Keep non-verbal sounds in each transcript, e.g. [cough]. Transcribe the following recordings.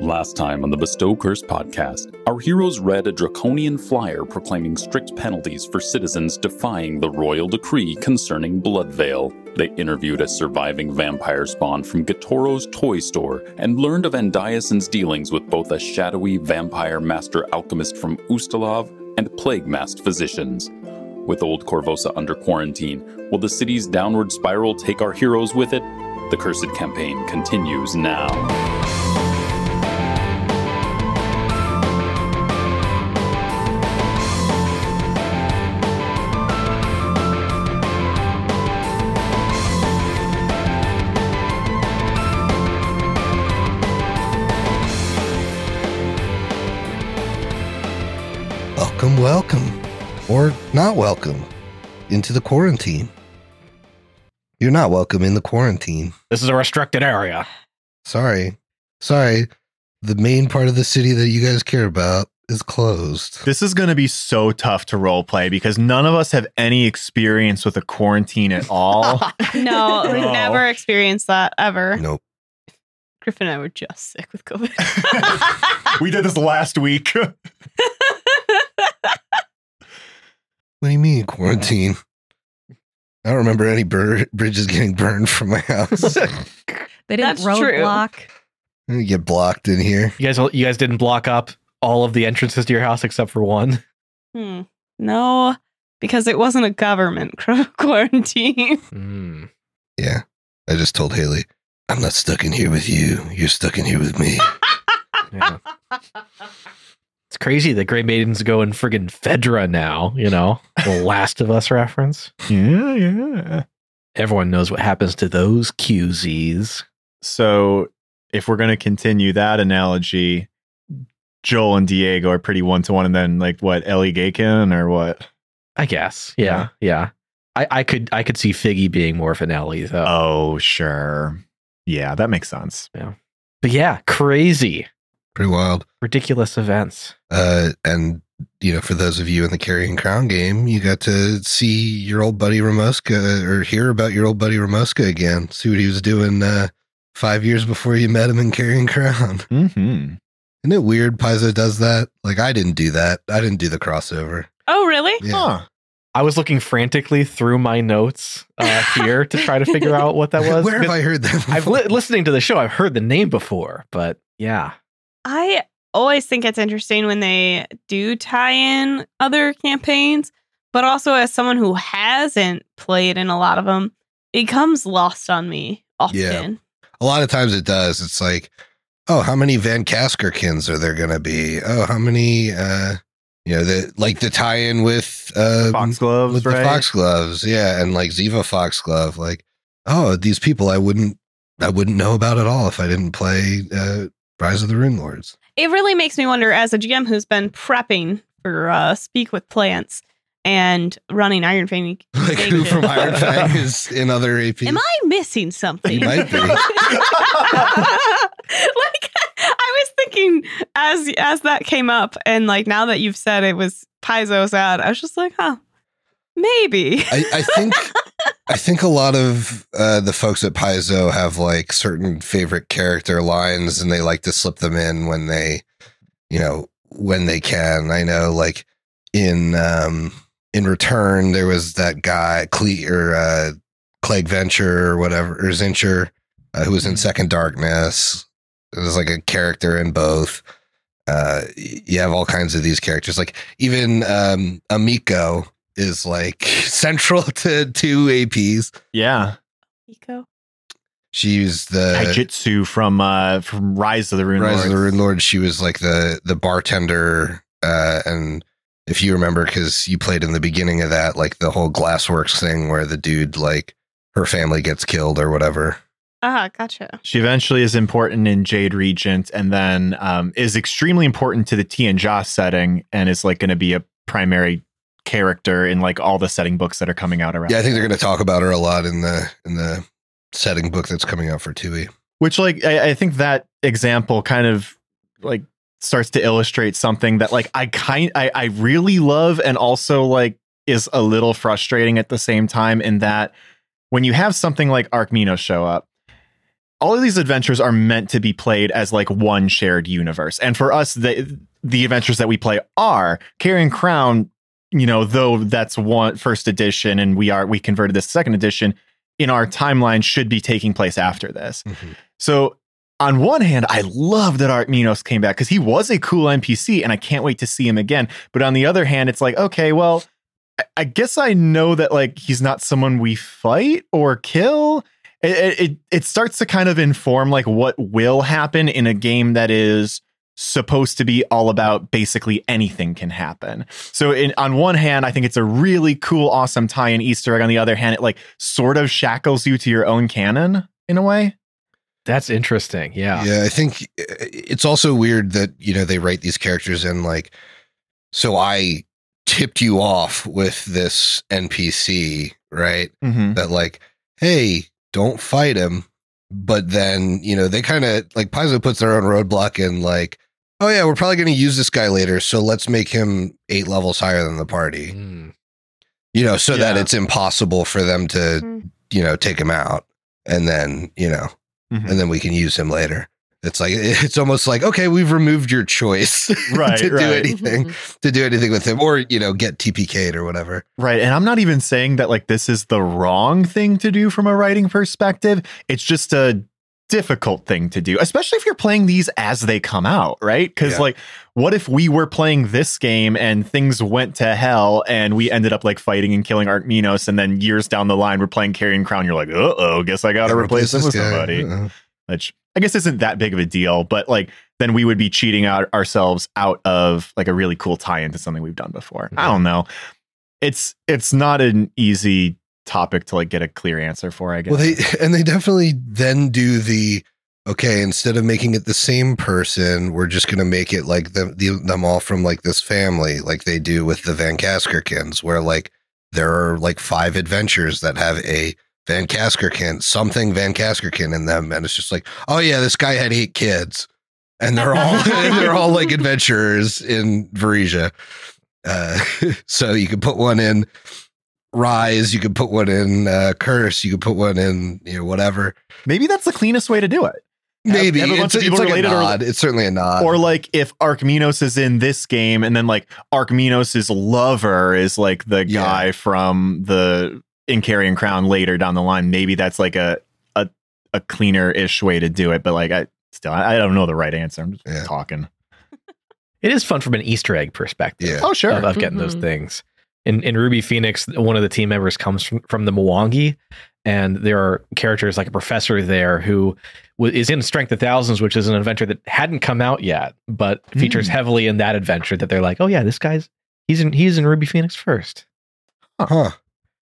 Last time on the Bestow Curse podcast, our heroes read a draconian flyer proclaiming strict penalties for citizens defying the royal decree concerning Bloodveil. They interviewed a surviving vampire spawn from Giotorro's toy store and learned of Andaisin's dealings with both a shadowy vampire master alchemist from Ustalav and plague masked physicians. With old Korvosa under quarantine, will the city's downward spiral take our heroes with it? The Cursed campaign continues now. Not welcome into the quarantine. You're not welcome in the quarantine. This is a restricted area. Sorry. Sorry. The main part of the city that you guys care about is closed. This is going to be so tough to role play because none of us have any experience with a quarantine at all. [laughs] No, [laughs] we've Oh. never experienced that ever. Nope. Griffin and I were just sick with COVID. [laughs] we did this last week. What do you mean quarantine? I don't remember any bur- bridges getting burned from my house. [laughs] They didn't That's true. roadblock. you get blocked in here. You guys, you guys didn't block up all of the entrances to your house except for one. hmm. No, because it wasn't a government qu- [laughs] quarantine. Hmm. Yeah. I just told Haley, I'm not stuck in here with you. You're stuck in here with me. [laughs] Yeah. It's crazy that Grey Maiden's going friggin' Fedra now, you know? The [laughs] Last of Us reference. yeah, yeah. Everyone knows what happens to those QZs. So, if we're going to continue that analogy, Joel and Diego are pretty one to one, and then like what Ellie Gakin or what? I guess. Yeah. Yeah. I, I could I could see Figgy being more of an Ellie though. Oh, sure. Yeah, that makes sense. Yeah. But yeah, crazy. Pretty wild. Ridiculous events. Uh, and you know, for those of you in the Carrion Crown game, you got to see your old buddy Ramoska or hear about your old buddy Ramoska again. See what he was doing uh, five years before you met him in Carrion Crown. [laughs] Mm-hmm. Isn't it weird? Paizo does that. Like I didn't do that. I didn't do the crossover. Oh, really? Yeah. Huh. I was looking frantically through my notes uh, here to try to figure [laughs] out what that was. Where have I heard that? I've before? li- listening to the show. I've heard the name before, but yeah, I always think it's interesting when they do tie in other campaigns, but also as someone who hasn't played in a lot of them, it comes lost on me often. Yeah. a lot of times it does. It's like, oh, how many Van Kaskerkins are there going to be? Oh, how many? uh You know, the like the tie-in with uh, Foxgloves, with right? the foxgloves, yeah, and like Ziva foxglove. Like, oh, these people I wouldn't, I wouldn't know about at all if I didn't play uh Rise of the Rune Lords. It really makes me wonder, as a GM who's been prepping for uh, Speak with Plants and running Iron Fang. [laughs] [laughs] Like who from Iron Fang [laughs] is in other AP? Am I missing something? You might be. like I was thinking as as that came up, and like now that you've said it was Paizo's ad, I was just like, huh, maybe. I, I think I think a lot of uh, the folks at Paizo have like certain favorite character lines, and they like to slip them in when they, you know, when they can. I know, like in um, in return, there was that guy Cle or uh, Clegg Venture or whatever or Zincher, uh, who was in Second Darkness. It was like a character in both. Uh, you have all kinds of these characters, like even um, Ameiko is like [laughs] central to two APs. Yeah. Eco. She's the Kaijitsu from uh from Rise of the Rune Rise of the Rune Lord. She was like the the bartender, uh, and if you remember, because you played in the beginning of that, like the whole Glassworks thing where the dude like her family gets killed or whatever. Ah, gotcha. She eventually is important in Jade Regent and then um, is extremely important to the Tian Xia setting and is like going to be a primary character in like all the setting books that are coming out around. Yeah, I think they're going to talk about her a lot in the in the setting book that's coming out for Tui. Which like I, I think that example kind of like starts to illustrate something that like I kind I, I really love and also like is a little frustrating at the same time in that when you have something like Archmino show up, all of these adventures are meant to be played as like one shared universe. And for us, the the adventures that we play are Carrion Crown, you know, though that's one first edition and we are we converted this to second edition, in our timeline should be taking place after this. Mhm. So on one hand, I love that Arkminos came back because he was a cool NPC and I can't wait to see him again. But on the other hand, it's like, okay, well, I- I guess I know that like he's not someone we fight or kill. It it- it starts to kind of inform like what will happen in a game that is supposed to be all about basically anything can happen. So in on one hand, I think it's a really cool, awesome tie-in Easter egg. On the other hand, it like sort of shackles you to your own canon in a way. That's interesting. Yeah. Yeah, I think uh, it's also weird that you know they write these characters in like. So I tipped you off with this NPC, right? Mm-hmm. That like, hey, don't fight him. But then you know they kind of like Paizo puts their own roadblock in, like, oh yeah, we're probably going to use this guy later, so let's make him eight levels higher than the party. Mm. You know, so that it's impossible for them to Mm. you know take him out, and then you know Mhm. and then we can use him later. It's like [laughs] it's almost like okay, we've removed your choice [laughs] Right, to do right. anything to do anything with him, or you know, get TPK'd or whatever. Right. And I'm not even saying that like this is the wrong thing to do from a writing perspective. It's just a difficult thing to do, especially if you're playing these as they come out, right? Because Yeah. like, what if we were playing this game and things went to hell and we ended up like fighting and killing Arkminos, and then years down the line we're playing Carrion Crown, you're like, uh oh, guess I gotta Gotta replace him this with guy. somebody. Uh-uh. Which I guess isn't that big of a deal, but like then we would be cheating out ourselves out of like a really cool tie into something we've done before. I don't know. It's it's not an easy topic to like get a clear answer for, I guess. Well, they [laughs] and they definitely then do the okay. Instead of making it the same person, we're just gonna make it like them the, them all from like this family, like they do with the Van Kaskerkins, where like there are like five adventures that have a Van Kaskerkin, something Van Kaskerkin in them, and it's just like, oh yeah, this guy had eight kids, and they're all [laughs] [laughs] they're all like adventurers in Varesia. Uh, so you could put one in Rise, you could put one in uh, Curse, you could put one in you know whatever. Maybe that's the cleanest way to do it. Maybe have a bunch it's, of it's people like a related or- nod. it's certainly a nod. or like if Arkminos is in this game and then like Arkminos' lover is like the Yeah. guy from the in Carrion Crown later down the line, maybe that's like a a, a cleaner ish way to do it. But like I still I I don't know the right answer. I'm just Yeah. talking. [laughs] It is fun from an Easter egg perspective. Yeah. Oh sure. of, of getting those Mhm. things. In in Ruby Phoenix, one of the team members comes from, from the Mwangi, and there are characters like a professor there who w- is in Strength of Thousands, which is an adventure that hadn't come out yet, but features Mm. heavily in that adventure. That they're like, oh yeah, this guy's he's in he's in Ruby Phoenix first. huh?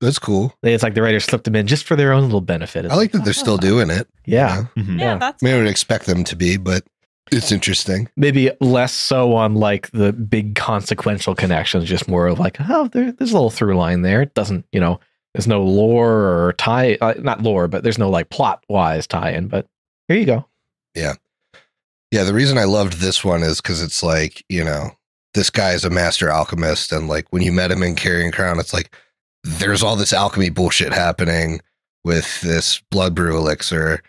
That's cool. It's like the writers slipped them in just for their own little benefit. It's I like that they're still doing it. yeah, Mhm. Yeah, Yeah. that's I mean, I would expect them to be, but it's interesting. maybe less so on like the big consequential connections, just more of like, oh, there, there's a little through line there. It doesn't, you know, there's no lore or tie, uh, not lore, but there's no like plot wise tie in. But here you go. Yeah, Yeah. the reason I loved this one is because it's like, you know, this guy is a master alchemist. And like when you met him in Carrion Crown, it's like there's all this alchemy bullshit happening with this blood brew elixir.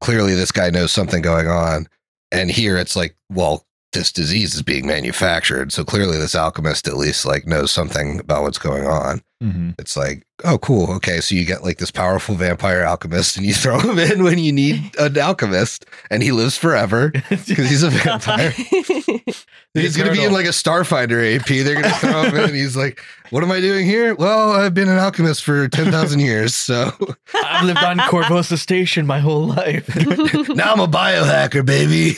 Clearly, this guy knows something going on. And here it's like, well, this disease is being manufactured. So clearly, this alchemist at least like knows something about what's going on. Mhm. It's like, oh, cool. Okay. So you get like this powerful vampire alchemist and you [laughs] throw him in when you need an alchemist and he lives forever [laughs] because he's a vampire. [laughs] He's going to be in like a Starfinder AP. They're going to throw him in. And he's like, what am I doing here? Well, I've been an alchemist for 10,000 years. So I've lived on Korvosa Station my whole life. now I'm a biohacker, baby.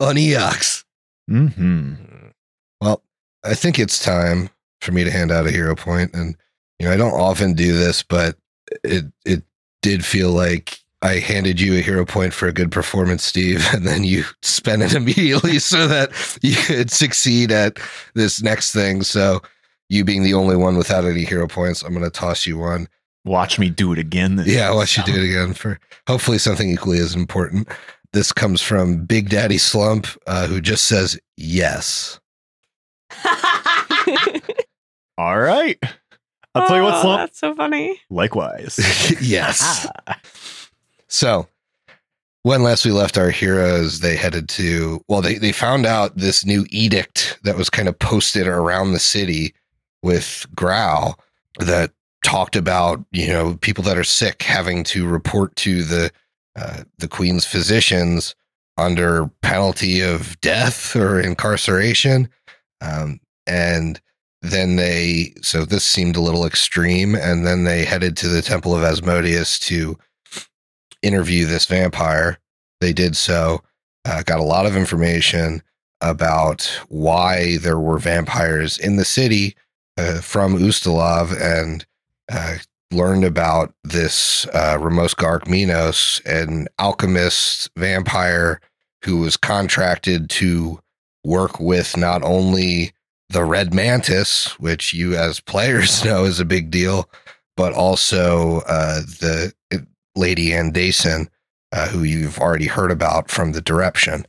On EOX. Mhm. Well, I think it's time for me to hand out a hero point, and you know I don't often do this, but it it did feel like I handed you a hero point for a good performance, Steve, [laughs] and then you spent it [laughs] immediately [laughs] so that you could succeed at this next thing. So you being the only one without any hero points, I'm going to toss you one. Watch me do it again. Yeah, I'll let you do it again for hopefully something equally as important. This comes from Big Daddy Slump, uh, who just says yes. [laughs] All right. I'll tell you what, Oh, Slump. That's so funny. Likewise. [laughs] yes. so when last we left our heroes, they headed to well, they they found out this new edict that was kind of posted around the city with Growl that talked about you know people that are sick having to report to the uh, the queen's physicians under penalty of death or incarceration. Um, and then they so this seemed a little extreme and then they headed to the temple of asmodeus to interview this vampire. They did so uh, got a lot of information about why there were vampires in the city uh, from Ustalav and uh, learned about this uh, Ramoska Arkminos, an alchemist vampire who was contracted to work with not only the Red Mantis, which you as players [laughs] know is a big deal, but also uh, the uh, Lady Andaisin, uh, who you've already heard about from the Direption,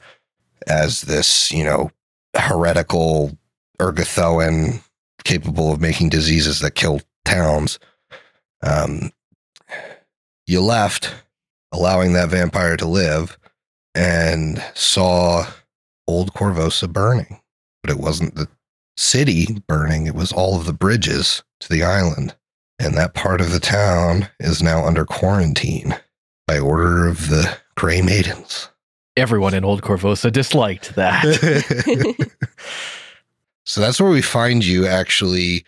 as this, you know, heretical Urgathoan capable of making diseases that kill towns. Um, you left, allowing that vampire to live, and saw old Korvosa burning. But it wasn't the city burning, it was all of the bridges to the island. And that part of the town is now under quarantine by order of the Grey Maidens. Everyone in Old Korvosa disliked that. [laughs] [laughs] so that's where we find you actually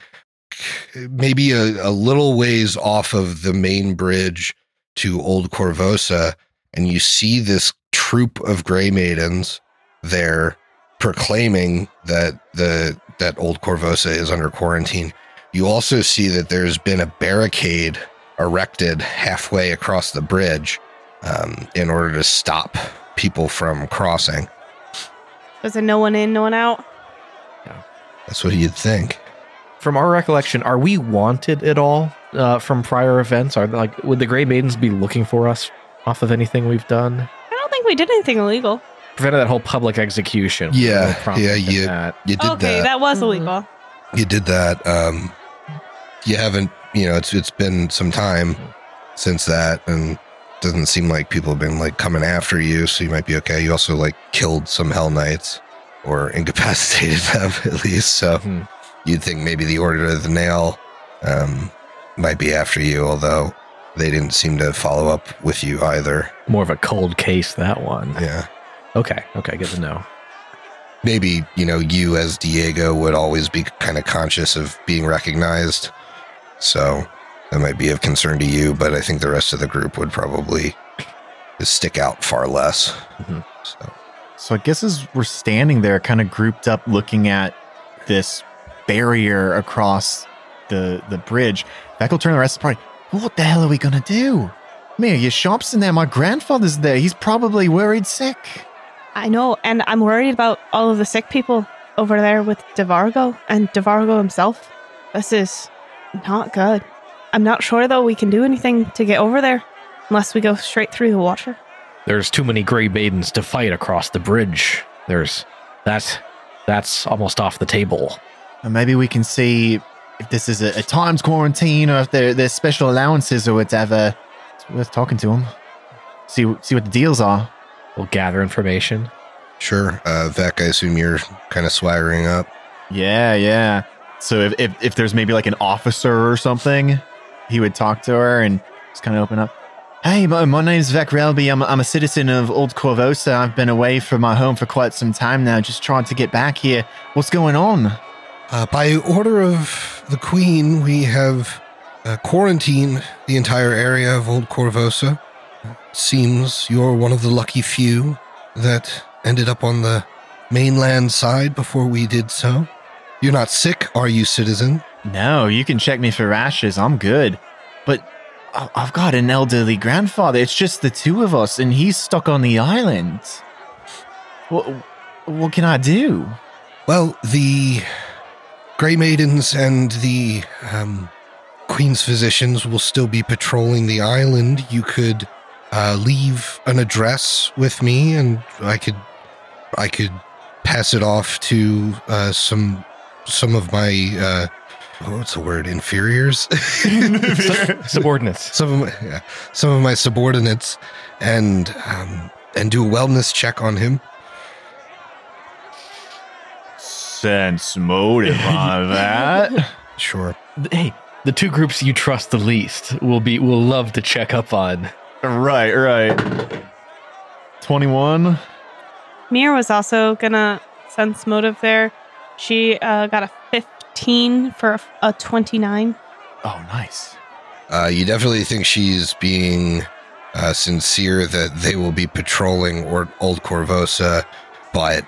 maybe a, a little ways off of the main bridge to Old Korvosa, and you see this troop of gray maidens there proclaiming that the that Old Korvosa is under quarantine. You also see that there's been a barricade erected halfway across the bridge um, in order to stop people from crossing. Was it no one in, no one out? Yeah. That's what you'd think. From our recollection, are we wanted at all uh, from prior events? Are like would the Grey Maidens be looking for us off of anything we've done? I don't think we did anything illegal. Prevented that whole public execution. Yeah, yeah, you that. you did that. okay, that. that, was Mhm. illegal. You did that. Um, you haven't. You know, it's it's been some time since that, and doesn't seem like people have been like coming after you, so you might be okay. You also like killed some Hell Knights or incapacitated [laughs] them at least, so Mhm. You'd think maybe the Order of the Nail um, might be after you, although they didn't seem to follow up with you either. More of a cold case that one. Yeah. Okay, okay, good to know. maybe you know you as diego would always be kind of conscious of being recognized so that might be of concern to you but i think the rest of the group would probably just stick out far less Mhm. so So I guess as we're standing there, kind of grouped up, looking at this barrier across the the bridge, Beck will turn to the rest of the party. What the hell are we gonna do? Mia, your shop's in there. My grandfather's there. He's probably worried sick. I know, and I'm worried about all of the sick people over there with Devargo and Devargo himself. This is not good. I'm not sure though we can do anything to get over there unless we go straight through the water. There's too many Grey Maidens to fight across the bridge. There's that. That's almost off the table. And maybe we can see if this is a, a times quarantine or if there, there's special allowances or whatever. It's worth talking to him. See see what the deals are. We'll gather information. sure uh vec i assume you're kind of swaggering up Yeah, yeah. So if, if if there's maybe like an officer or something, he would talk to her and just kind of open up. Hey, my, my name's Vec Relby. I'm, I'm a citizen of Old Korvosa. I've been away from my home for quite some time now, just trying to get back here. What's going on? Uh, by order of the queen we have uh, quarantined the entire area of old Korvosa seems you're one of the lucky few that ended up on the mainland side before we did so. You're not sick, are you, citizen? No, you can check me for rashes. I'm good. But I've got an elderly grandfather. It's just the two of us, and he's stuck on the island. What, what can I do? Well, the Grey Maidens and the um, Queen's physicians will still be patrolling the island. You could uh, leave an address with me, and I could, I could pass it off to uh, some some of my uh, oh, what's the word? Inferiors. [laughs] Subordinates. some of my yeah, some of my subordinates, and um, and do a wellness check on him. Sense motive on that. [laughs] Sure. Hey, the two groups you trust the least will be will love to check up on. right, right. 21. Mir was also gonna sense motive there. She uh, got a 15 for a, a 29. Oh, nice. Uh, you definitely think she's being uh, sincere that they will be patrolling or Old Korvosa, but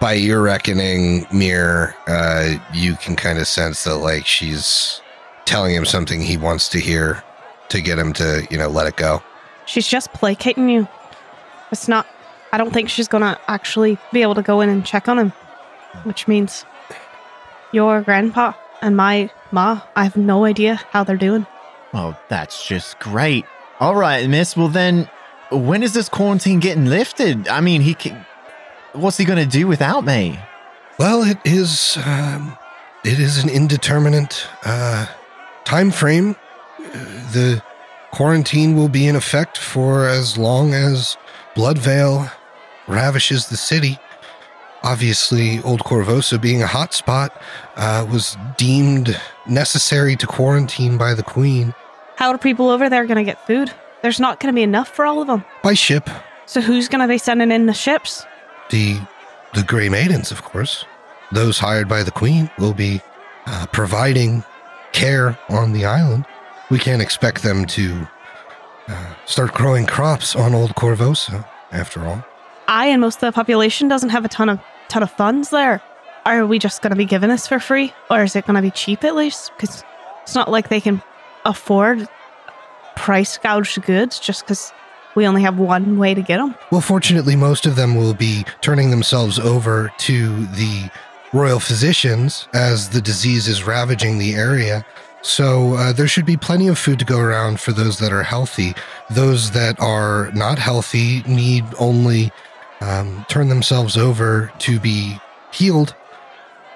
by your reckoning, Mir, uh, you can kind of sense that like she's telling him something he wants to hear to get him to you know let it go. She's just placating you. It's not. I don't think she's gonna actually be able to go in and check on him, which means your grandpa and my ma. I have no idea how they're doing. Oh, that's just great. All right, miss. Well, then, when is this quarantine getting lifted? I mean, he can. What's he going to do without me? Well, it is um, it is an indeterminate uh, time frame. Uh, the quarantine will be in effect for as long as Bloodveil ravishes the city. Obviously, Old Korvosa being a hotspot uh, was deemed necessary to quarantine by the Queen How are people over there gonna get food? There's not gonna be enough for all of them. by ship. So who's gonna be sending in the ships? The the Grey Maidens, of course, those hired by the Queen, will be uh, providing care on the island. We can't expect them to uh, start growing crops on Old Korvosa, after all. I and most of the population doesn't have a ton of ton of funds there. Are we just going to be given this for free, or is it going to be cheap at least? Because it's not like they can afford price gouged goods just because we only have one way to get them. Well, fortunately, most of them will be turning themselves over to the royal physicians as the disease is ravaging the area. So uh, there should be plenty of food to go around for those that are healthy. Those that are not healthy need only um, turn themselves over to be healed.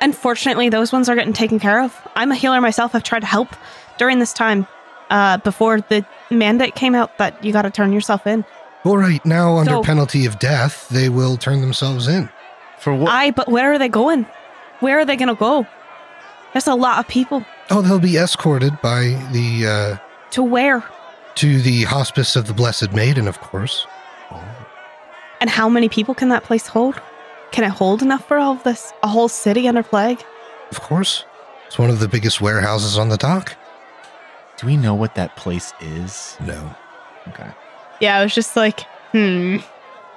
Unfortunately, those ones are getting taken care of. I'm a healer myself. I've tried to help during this time uh, before the mandate came out that you got to turn yourself in. All right, now under So- penalty of death, they will turn themselves in. For what? I, but where are they going? Where are they going to go? There's a lot of people. Oh, they'll be escorted by the uh, To where? to the hospice of the Blessed Maiden, of course. And how many people can that place hold? Can it hold enough for all of this? A whole city under plague? Of course, it's one of the biggest warehouses on the dock. Do we know what that place is? No. Okay. Yeah, I was just like, hmm.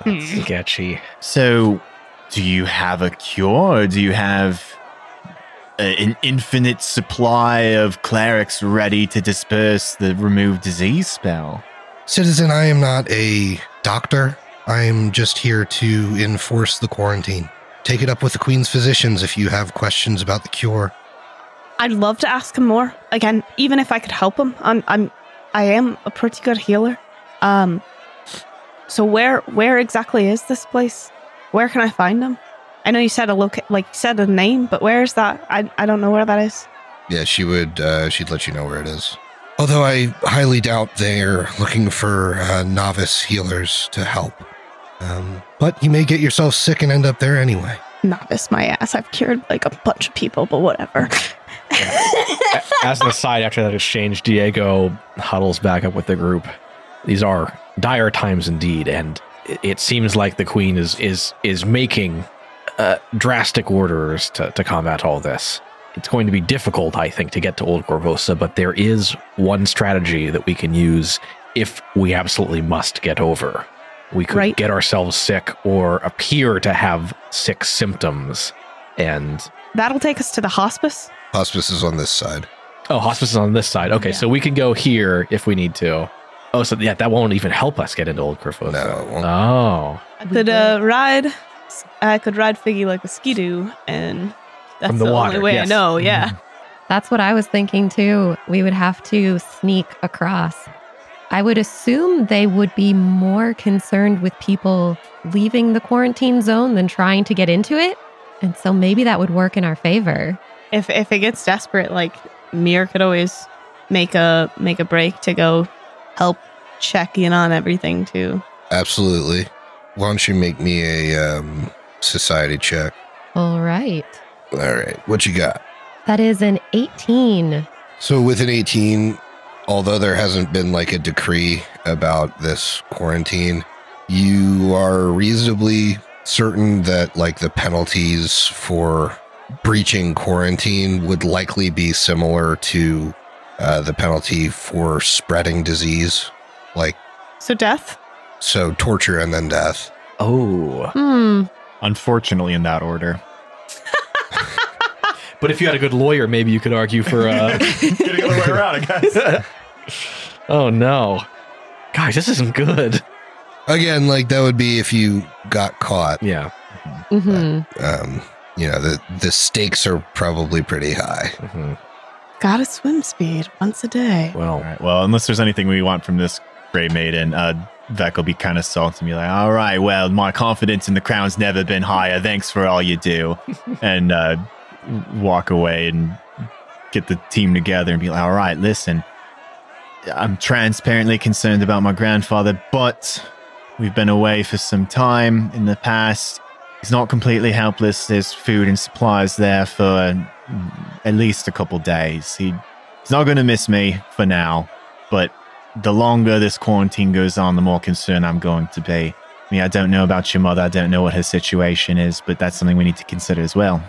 That's sketchy. So, do you have a cure? Or do you have a, an infinite supply of clerics ready to disperse the remove disease spell? Citizen, I am not a doctor. I am just here to enforce the quarantine. Take it up with the Queen's physicians if you have questions about the cure. I'd love to ask him more. Again, even if I could help him, I'm I'm I am a pretty good healer. Um so where where exactly is this place? Where can I find him? I know you said a loca- like you said a name, but where is that? I I don't know where that is. Yeah, she would. Uh, she'd let you know where it is. Although I highly doubt they're looking for uh, novice healers to help. Um, but you may get yourself sick and end up there anyway. Novice my ass. I've cured like a bunch of people, but whatever. As an aside, after that exchange, Diego huddles back up with the group. These are dire times indeed, and it, seems like the queen is is is making uh, drastic orders to, to combat all this. It's going to be difficult, I think, to get to Old Korvosa, but there is one strategy that we can use if we absolutely must get over. We could Right. get ourselves sick or appear to have sick symptoms, and That'll take us to the hospice. Hospice is on this side. Oh, hospice is on this side. Okay, Yeah. so we can go here if we need to. Oh, so yeah, that won't even help us get into Old Korvosa. No, it won't. Oh, I could uh, ride. I could ride Figgy like a skidoo, and that's From the the, water, only way yes. I know. Yeah. That's what I was thinking too. We would have to sneak across. I would assume they would be more concerned with people leaving the quarantine zone than trying to get into it. And so maybe that would work in our favor. If if it gets desperate, like Mir could always make a make a break to go help check in on everything too. Absolutely. Why don't you make me a um, society check? All right. All right. What you got? That is an 18. So with an 18, although there hasn't been like a decree about this quarantine, you are reasonably certain that like the penalties for breaching quarantine would likely be similar to uh, the penalty for spreading disease, like So death. so torture and then death. Oh. Hmm. Unfortunately, in that order. [laughs] But if you had a good lawyer, maybe you could argue for. Uh, [laughs] Getting the other way around, I guess. [laughs] oh no, guys, this isn't good. Again, like that would be if you got caught. Yeah. hmm Um, you know, the the stakes are probably pretty high. Mhm. Got to swim speed once a day. Well, right. Well, unless there's anything we want from this Grey Maiden, uh, Vec will be kind of salty and be like, all right, well, my confidence in the crown's never been higher. Thanks for all you do. [laughs] and uh, walk away and get the team together and be like, all right, listen, I'm transparently concerned about my grandfather, but we've been away for some time in the past. He's not completely helpless. There's food and supplies there for at least a couple days. He, he's not going to miss me for now, but the longer this quarantine goes on, the more concerned I'm going to be. I mean, I don't know about your mother. I don't know what her situation is, but that's something we need to consider as well.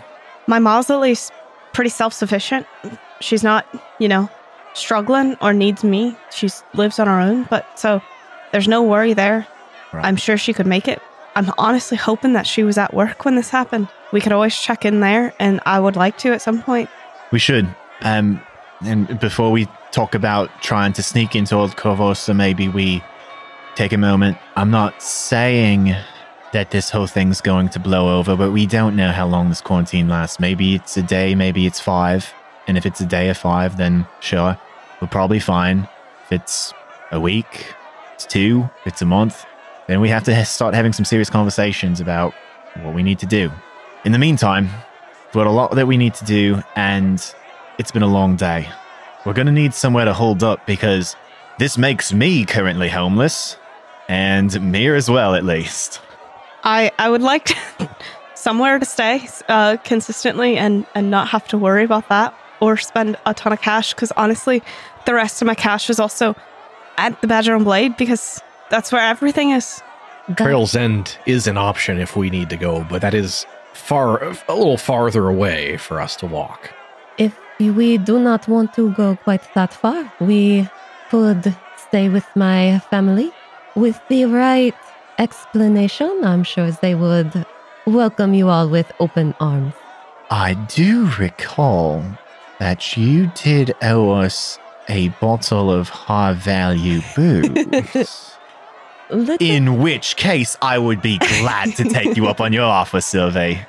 My mom's at least pretty self sufficient. She's not, you know, struggling or needs me. She lives on her own, but so there's no worry there. Right. I'm sure she could make it. I'm honestly hoping that she was at work when this happened. We could always check in there, and I would like to at some point. We should. Um, and before we talk about trying to sneak into Old Korvosa, maybe we take a moment. I'm not saying that this whole thing's going to blow over, but we don't know how long this quarantine lasts. Maybe it's a day, maybe it's five. And if it's a day or five, then sure, we're probably fine. If it's a week, it's two, it's a month, then we have to start having some serious conversations about what we need to do. In the meantime, we've got a lot that we need to do, and it's been a long day. We're going to need somewhere to hold up because this makes me currently homeless, and Mir as well, at least. I I would like [laughs] somewhere to stay uh, consistently and and not have to worry about that or spend a ton of cash because honestly, the rest of my cash is also at the Badger and Blade because that's where everything is. Trail's End is an option if we need to go, but that is far, a little farther away for us to walk. If we do not want to go quite that far, we could stay with my family. With the right explanation, I'm sure they would welcome you all with open arms. I do recall that you did owe us a bottle of high value booze. [laughs] Let, In which case, I would be glad to take you up on your offer, Sylvie.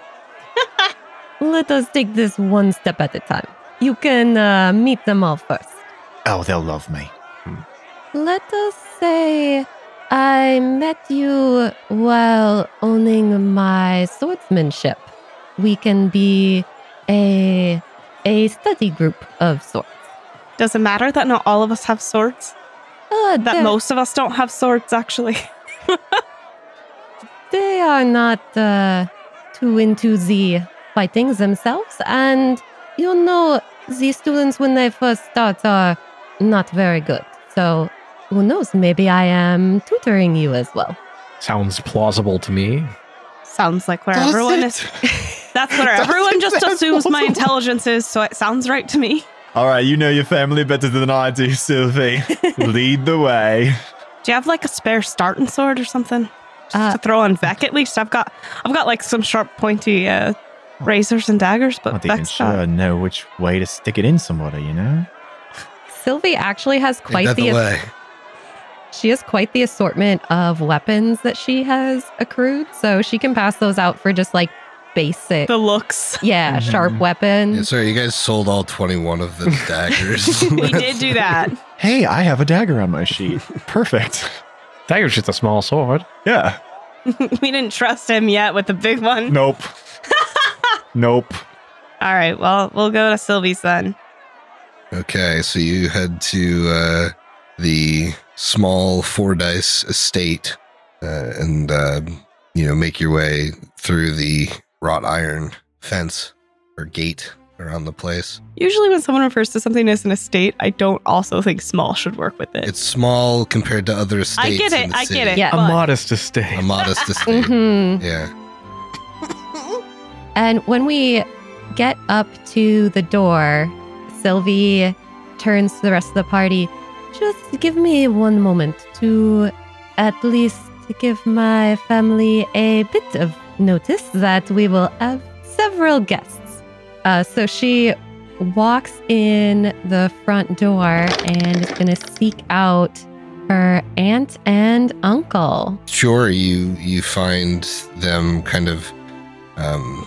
[laughs] let us take this one step at a time. You can uh, meet them all first. Oh, they'll love me. Let us say I met you while owning my swordsmanship. We can be a a study group of sorts. Does it matter that not all of us have swords? Uh, That they- most of us don't have swords, actually. [laughs] they are not uh, too into the fighting themselves, and you know the students when they first start are not very good. So who knows? Maybe I am tutoring you as well. Sounds plausible to me. Sounds like where everyone is. [laughs] That's where [laughs] everyone just sound assumes my plausible. intelligence is, so it sounds right to me. All right, you know your family better than I do, Sylvie. [laughs] Lead the way. Do you have like a spare starting sword or something? Just Uh, to throw on Vec at least. I've got I've got like some sharp pointy uh, razors and daggers, but Not even sure got- I know which way to stick it in somebody, you know? Sylvie actually has quite the, the way? she has quite the assortment of weapons that she has accrued, so she can pass those out for just like basic, the looks. yeah, Mhm. sharp weapon. Yeah, sorry, you guys sold all 21 of the [laughs] daggers. we did do [laughs] that. Hey, I have a dagger on my sheet. Perfect. Dagger's just a small sword. Yeah. [laughs] we didn't trust him yet with the big one. Nope. nope. All All right. Well, we'll go to Sylvie's then. Okay, so you head to uh, the small four dice estate uh, and uh, you know make your way through the wrought iron fence or gate around the place. Usually, when someone refers to something as an estate, I don't also think small should work with it. It's small compared to other estates. I get in it. the I city. get it. Yeah. A but- modest estate. A modest [laughs] estate. hmm Yeah. [laughs] And when we get up to the door, Sylvie turns to the rest of the party. Just give me one moment to at least give my family a bit of notice that we will have several guests. Uh, so she walks in the front door and is going to seek out her aunt and uncle. Sure, you you find them kind of um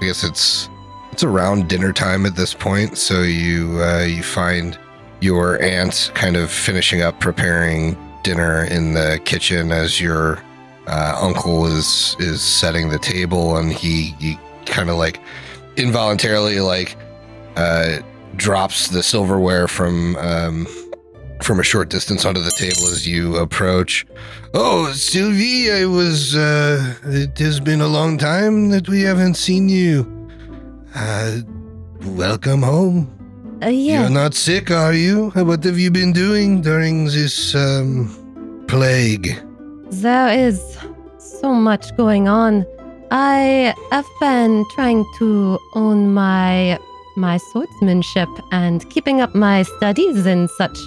I guess it's it's around dinner time at this point, so you uh you find your aunt kind of finishing up preparing dinner in the kitchen as your uh, uncle is is setting the table and he he kind of like involuntarily like uh drops the silverware from um from a short distance onto the table as you approach Oh, Sylvie, I was, uh, it has been a long time that we haven't seen you. Uh, welcome home. Uh, yeah. You're not sick, are you? What have you been doing during this, um, plague? There is so much going on. I have been trying to own my my swordsmanship and keeping up my studies in such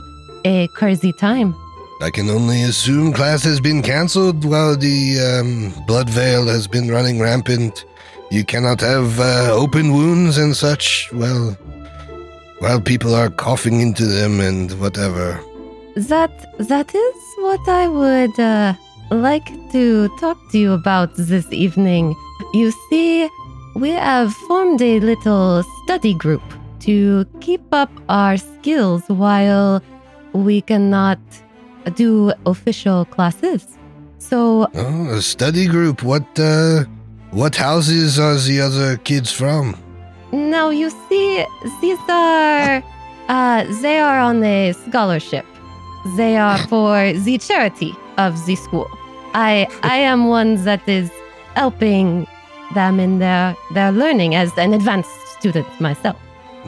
a crazy time. I can only assume class has been cancelled while the, um, Bloodveil has been running rampant. You cannot have, uh, open wounds and such, well, while people are coughing into them and whatever. That that is what I would uh, like to talk to you about this evening. You see, we have formed a little study group to keep up our skills while we cannot do official classes. So Oh, a study group. What uh what houses are the other kids from? now you see, these are uh, they are on a scholarship. They are for the charity of the school. I I am one that is helping them in their their learning as an advanced student myself.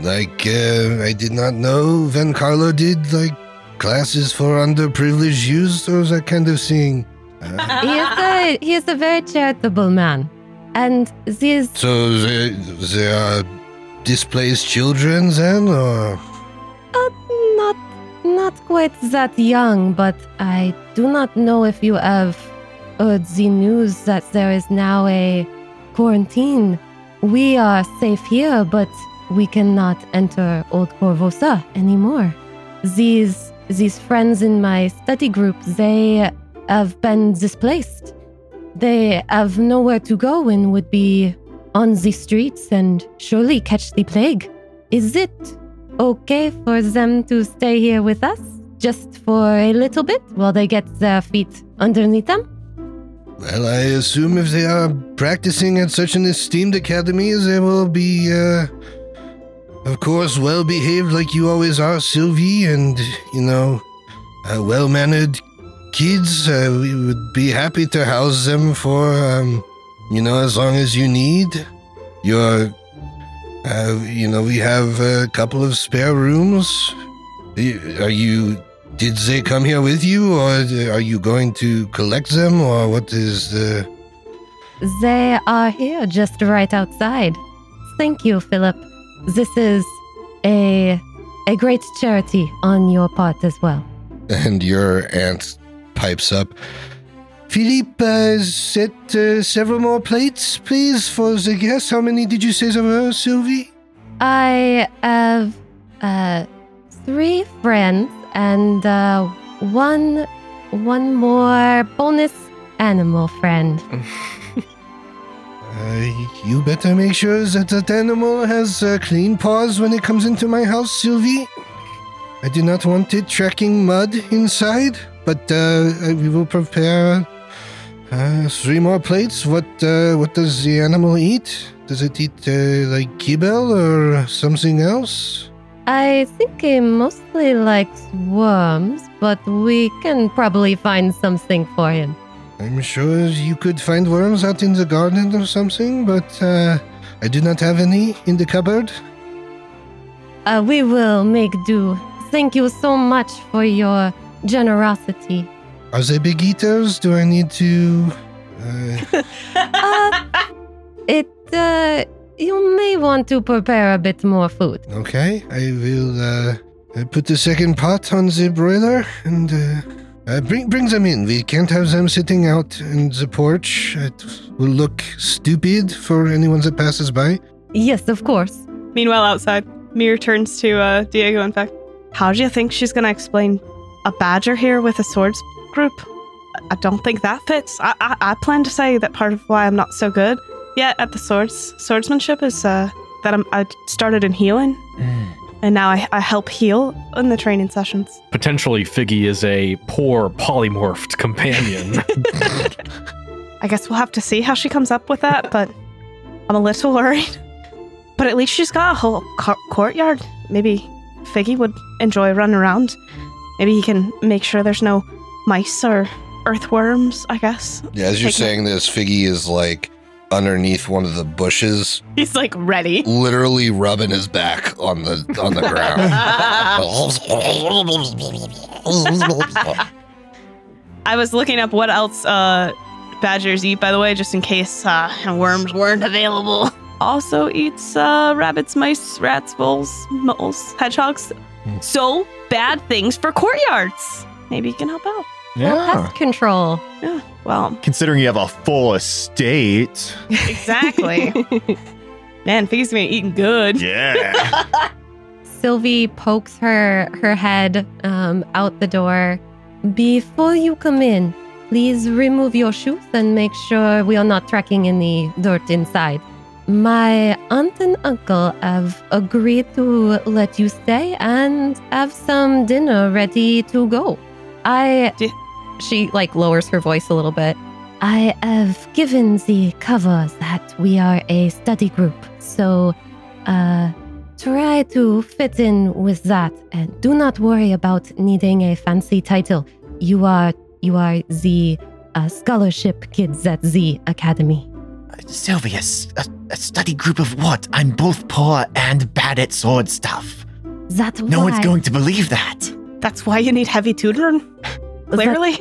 Like uh I did not know Vencarlo did like classes for underprivileged youth or that kind of thing. Uh, He is a he is a very charitable man, and these so they they are displaced children then or not quite that young, but I do not know if you have heard the news that there is now a quarantine. We are safe here, but we cannot enter Old Korvosa anymore. These these friends in my study group, they have been displaced. They have nowhere to go and would be on the streets and surely catch the plague. Is it okay for them to stay here with us just for a little bit while they get their feet underneath them? well I assume if they are practicing at such an esteemed academy they will be uh of course well behaved like you always are Sylvie and you know uh, well mannered kids uh, we would be happy to house them for um you know as long as you need your uh, you know we have a couple of spare rooms are you did they come here with you or are you going to collect them or what is the They are here just right outside. Thank you, Philip. This is a a great charity on your part as well. [laughs] and your aunt pipes up Philippe, uh, set uh, several more plates, please, for the guests. How many did you say there were, Sylvie? I have uh, three friends and uh, one one more bonus animal friend. [laughs] Uh, you better make sure that that animal has uh, clean paws when it comes into my house, Sylvie. I do not want it tracking mud inside, but uh, we will prepare uh, three more plates. What uh, what does the animal eat? Does it eat uh, like kibble or something else? I think it mostly likes worms, but we can probably find something for him. I'm sure you could find worms out in the garden or something, but uh, I do not have any in the cupboard. Uh, we will make do. Thank you so much for your generosity. Are they big eaters? Do I need to? Uh, [laughs] Uh, it, uh, you may want to prepare a bit more food. okay, I will uh, put the second pot on the broiler and uh, uh, bring bring them in. We can't have them sitting out in the porch. It will look stupid for anyone that passes by. Yes, of course. Meanwhile, outside, Mir turns to uh, Diego. In fact, how do you think she's going to explain a badger here with a swords group? I don't think that fits. I, I I plan to say that part of why I'm not so good yet at the swords swordsmanship is uh, that I'm, I started in healing, and now I, I help heal in the training sessions. Potentially, Figgy is a poor polymorphed companion. [laughs] [laughs] I guess we'll have to see how she comes up with that, but I'm a little worried. But at least she's got a whole co- courtyard. Maybe Figgy would enjoy running around. Maybe he can make sure there's no mice or earthworms, I guess. Yeah, as you're Take my- saying this, Figgy is like underneath one of the bushes, [laughs] He's like ready. literally rubbing his back on the on the ground. [laughs] I was looking up what else uh, badgers eat, by the way, just in case uh, worms weren't available. [laughs] Also eats uh, rabbits, mice, rats, voles, moles, hedgehogs. So bad things for courtyards. Maybe you can help out. Yeah. Pest control. Yeah. Well, Considering you have a full estate. exactly. [laughs] Man, Figgy's been eating good. Yeah. [laughs] Sylvie pokes her her head um, out the door. Before you come in, please remove your shoes and make sure we are not tracking any dirt inside. My aunt and uncle have agreed to let you stay and have some dinner ready to go. I Di- she like lowers her voice a little bit. I have given the cover that we are a study group, so uh try to fit in with that and do not worry about needing a fancy title you are you are the uh, scholarship kids at the academy Sylvia, a, a study group of what? I'm both poor and bad at sword stuff. that's No why one's going to believe that. That's why you need heavy tutoring. [laughs] Clearly.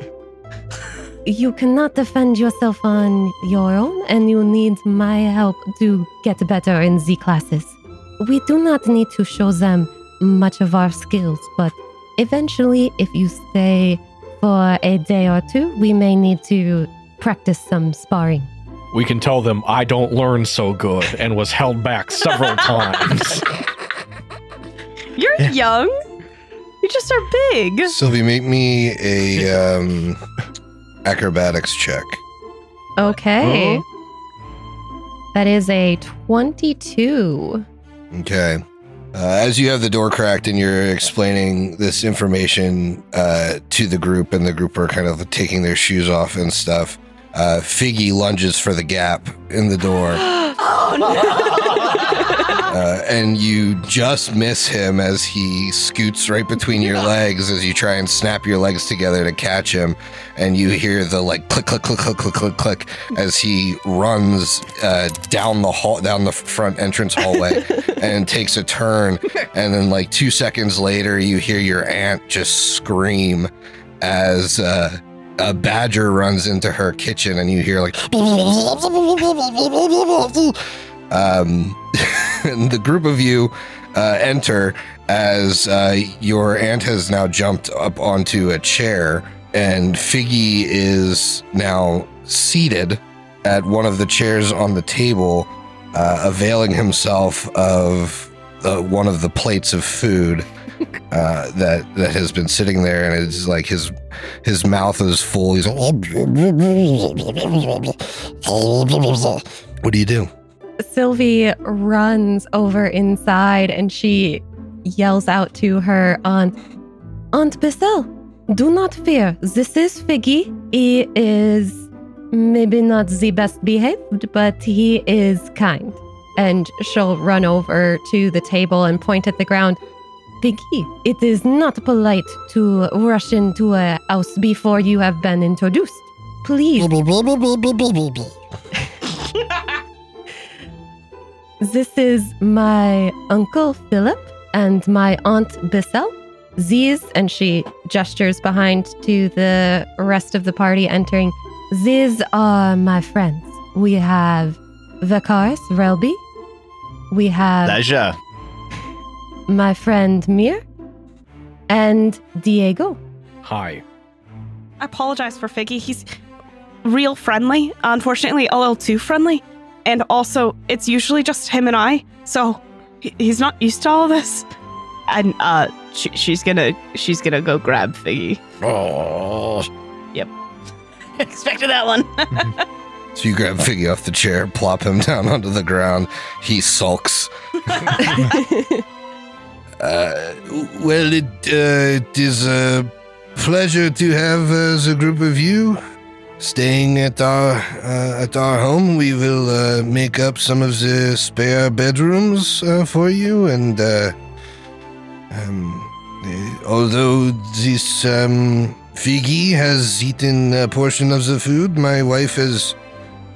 [laughs] you cannot defend yourself on your own and you need my help to get better in the classes we do not need to show them much of our skills but eventually if you stay for a day or two we may need to practice some sparring we can tell them I don't learn so good and was held back several [laughs] times. You're Yeah. young. You just are big. Sylvie, make me a um, acrobatics check. Okay. That is a 22. Okay. Uh, as you have the door cracked and you're explaining this information uh, to the group, and the group are kind of taking their shoes off and stuff, uh, Figgy lunges for the gap in the door, [gasps] oh no. uh, and you just miss him as he scoots right between your legs as you try and snap your legs together to catch him, and you hear the like click, click, click, click, click, click, click as he runs uh, down the hall, down the front entrance hallway, [laughs] and takes a turn, and then like two seconds later, you hear your aunt just scream as. Uh, a badger runs into her kitchen and you hear like [laughs] um [laughs] the group of you uh, enter as uh, your aunt has now jumped up onto a chair and Figgy is now seated at one of the chairs on the table uh, availing himself of uh, one of the plates of food uh, that that has been sitting there and it's like his his mouth is full he's like, what do you do Sylvie runs over inside and she yells out to her aunt, Aunt Bissell, do not fear. This is Figgy. He is maybe not the best behaved, but he is kind. And she'll run over to the table and point at the ground. Piggy, it is not polite to rush into a house before you have been introduced. Please, [laughs] this is my uncle Philip and my aunt Bissell. These, and she gestures behind to the rest of the party entering. These are my friends. We have Vakaris Relby. We have Pleasure. My friend Mir and Diego. Hi. I apologize for Figgy. He's real friendly. Unfortunately, a little too friendly. And also, it's usually just him and I, so he's not used to all this. And uh, she, she's gonna she's gonna go grab Figgy. Oh. Yep. [laughs] Expected that one. [laughs] So you grab Figgy off the chair, plop him [laughs] down onto the ground. He sulks. Uh, well, it, uh, it is a pleasure to have uh, the group of you staying at our uh, at our home. We will uh, make up some of the spare bedrooms uh, for you, and um, although this um, Figgy has eaten a portion of the food, my wife has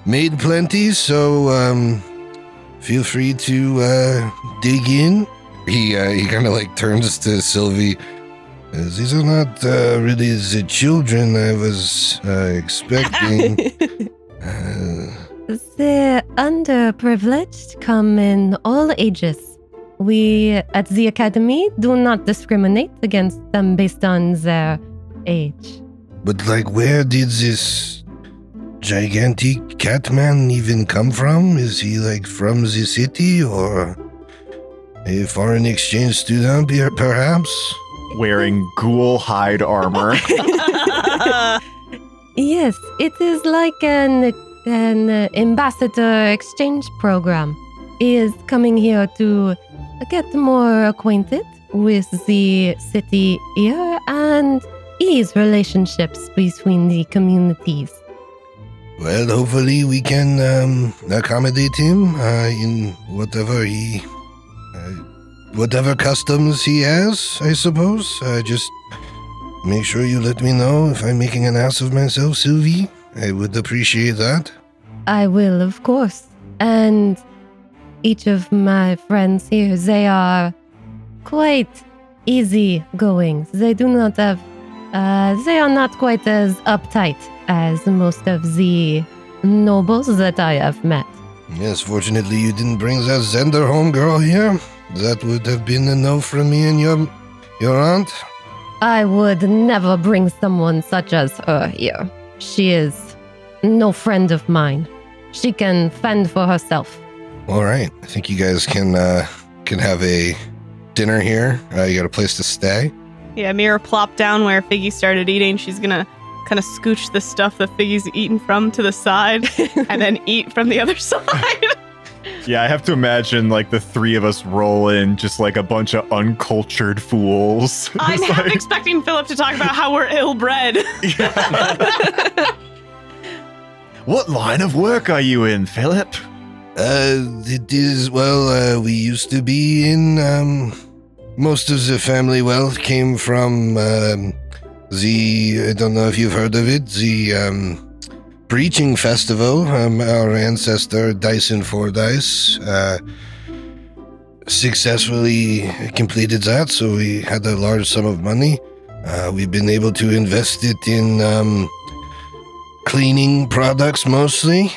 made plenty. So um, feel free to dig in. He uh, he kind of like turns to Sylvie. These are not uh, really the children I was uh, expecting. [laughs] uh, The underprivileged come in all ages. We at the Academy do not discriminate against them based on their age. but like, where did this gigantic catman even come from? Is he like from the city or a foreign exchange student, perhaps? Wearing ghoul hide armor. [laughs] Yes, it is like an an ambassador exchange program. He is coming here to get more acquainted with the city here and ease relationships between the communities. Well, hopefully we can um, accommodate him uh, in whatever he, whatever customs he has. I suppose. Uh, just make sure you let me know if I'm making an ass of myself, Sylvie. I would appreciate that. I will, of course. And each of my friends here, they are quite easy going. They do not have, uh, they are not quite as uptight as most of the nobles that I have met. Yes, fortunately you didn't bring that Zenderholm girl here. That would have been a no from me and your, your aunt. I would never bring someone such as her here. She is no friend of mine. She can fend for herself. All right, I think you guys can uh, can have a dinner here. Uh, you got a place to stay. yeah, Mira plopped down where Figgy started eating. She's gonna kind of scooch the stuff that Figgy's eaten from to the side [laughs] and then eat from the other [laughs] side. Yeah, I have to imagine like the three of us roll in just like a bunch of uncultured fools. [laughs] I'm half like- expecting Philip to talk about how we're ill bred. [laughs] what line of work are you in, Philip? Uh, it is well. Uh, we used to be in. Um, most of the family wealth came from um, the. I don't know if you've heard of it. The um, Breaching Festival. Um, our ancestor Dyson Fordyce uh, successfully completed that, so we had a large sum of money. Uh, we've been able to invest it in um, cleaning products mostly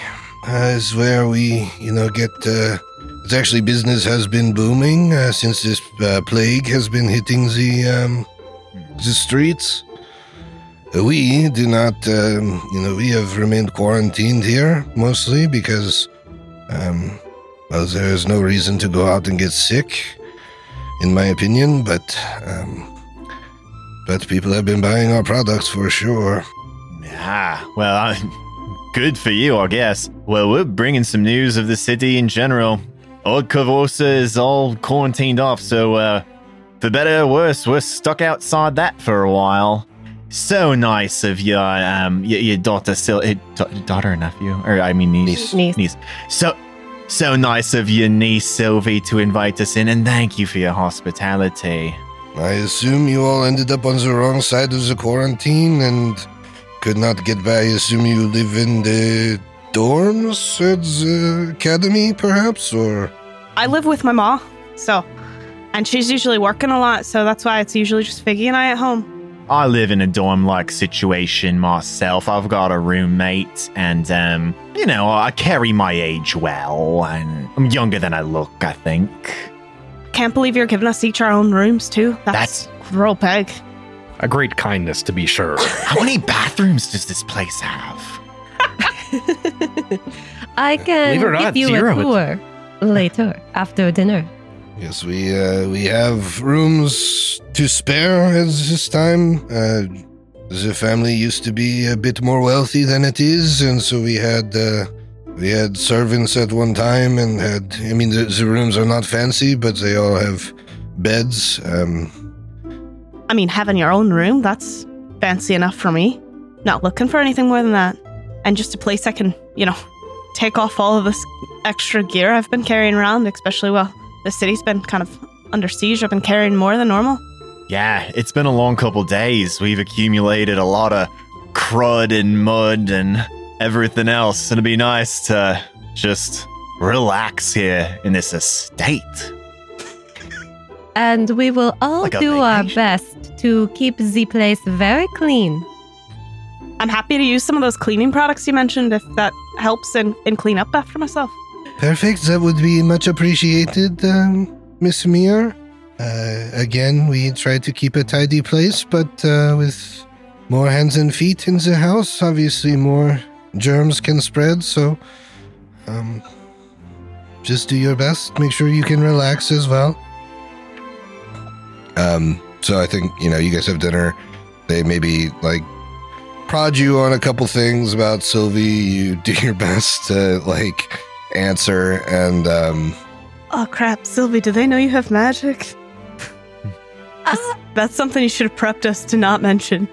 uh, is where we, you know, get. Uh, it's actually business has been booming uh, since this uh, plague has been hitting the um, the streets. We do not, um, you know, we have remained quarantined here mostly because, um, well, there is no reason to go out and get sick, in my opinion. But, um, but people have been buying our products for sure. Ah, well, I, good for you, I guess. Well, we're bringing some news of the city in general. Old is all quarantined off, so uh, for better or worse, we're stuck outside that for a while. So nice of your um your, your daughter, Sil- eh, da- daughter or nephew, or I mean niece, Niece. Niece. So, So nice of your niece Sylvie to invite us in, and thank you for your hospitality. I assume you all ended up on the wrong side of the quarantine and could not get by. I assume you live in the dorms at the academy, perhaps, or I live with my mom, so, and she's usually working a lot, so that's why it's usually just Figgy and I at home. I live in a dorm like situation myself. I've got a roommate, and, um, you know, I carry my age well, and I'm younger than I look, I think. Can't believe you're giving us each our own rooms too. That's, real big. A great kindness, to be sure. [laughs] How many bathrooms does this place have? [laughs] I can Believe give not, you zero. a tour later after dinner. Yes, we uh, we have rooms to spare at this time. Uh, the family used to be a bit more wealthy than it is, and so we had uh, we had servants at one time, and had I mean the, the rooms are not fancy, but they all have beds. Um, I mean, having your own room, that's fancy enough for me. Not looking for anything more than that. And just a place I can, you know, take off all of this extra gear I've been carrying around, especially while the city's been kind of under siege. I've been carrying more than normal. Yeah, it's been a long couple days. We've accumulated a lot of crud and mud and everything else. And it'd be nice to just relax here in this estate. And we will all Like a do our best to keep the place very clean. I'm happy to use some of those cleaning products you mentioned if that helps and, and clean up after myself. Perfect. That would be much appreciated, um, Miss Mir. Uh, again, we try to keep a tidy place, but uh, with more hands and feet in the house, obviously more germs can spread. So, um, just do your best. Make sure you can relax as well. Um, so I think you know you guys have dinner. They maybe like prod you on a couple things about Sylvie. You do your [laughs] best to like answer and um Oh crap, Sylvie, do they know you have magic? [laughs] That's, that's something you should have prepped us to not mention.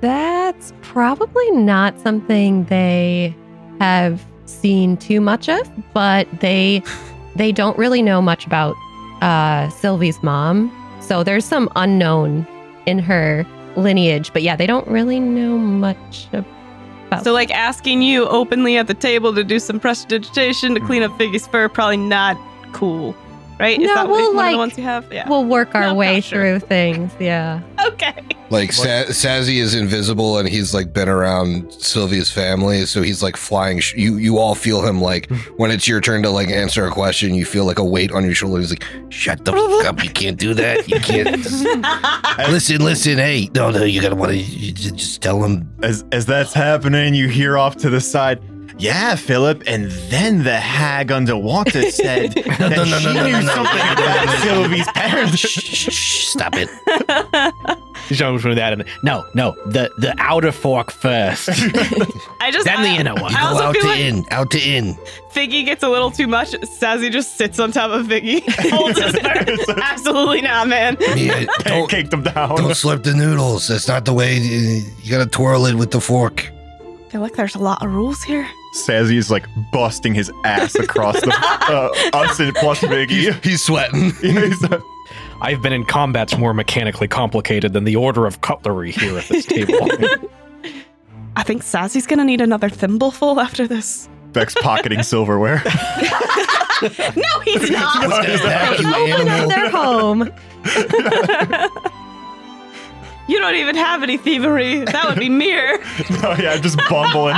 That's probably not something they have seen too much of, but they [laughs] they don't really know much about uh, Sylvie's mom. So there's some unknown in her lineage, but yeah, they don't really know much about. Oh. So, like asking you openly at the table to do some prestidigitation to clean up Figgy's fur, probably not cool, right? Is No, that we'll, one of like- the ones you have? Yeah. we'll work our No, way sure. through things. Yeah. [laughs] okay. like Sa- Sazzy is invisible and he's like been around Sylvia's family, so he's like flying. Sh- you you all feel him like [laughs] when it's your turn to like answer a question, you feel like a weight on your shoulder. He's like, "Shut the fuck up! You can't do that. You can't." [laughs] listen, listen. Hey, no, no, you gotta want to just tell him. As as that's happening, you hear off to the side. Yeah, Philip, and then the hag underwater [laughs] said that no, no, she no, no, knew no, no, something no, no, about no, no. Sylvie's Shh, parents. shh, shh, stop it. [laughs] He's showing between that and no, no, the the outer fork first, [laughs] I just then the inner one. You I go also out feel to like- in, out to in. Figgy gets a little too much. Sassy just sits on top of Figgy. Holds his fur. Absolutely not, man. Yeah, don't, Pancaked them down. don't slurp the noodles. That's not the way. You, you gotta twirl it with the fork. I feel like there's a lot of rules here. Sazzy is like busting his ass across the [laughs] uh, us and plus Biggie. He's sweating. [laughs] He's, uh, I've been in combats more mechanically complicated than the order of cutlery here at this table. [laughs] I think Sassy's gonna need another thimbleful after this. Vex pocketing silverware. No, he's not. No, he's not. You Open up their home. you don't even have any thievery. That would be mere. oh yeah, just bumbling.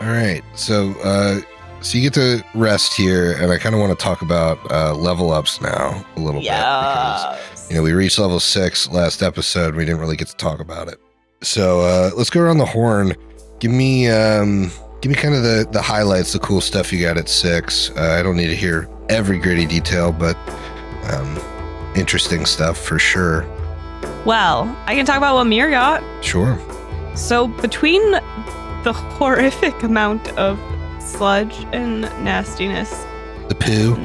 All right, so uh, so you get to rest here, and I kind of want to talk about uh, level ups now a little bit because you know we reached level six last episode. We didn't really get to talk about it, so uh, let's go around the horn. Give me um, give me kind of the the highlights, the cool stuff you got at six. Uh, I don't need to hear every gritty detail, but um, interesting stuff for sure. Well, I can talk about what Mir got. Sure. So between the horrific amount of sludge and nastiness, The poo.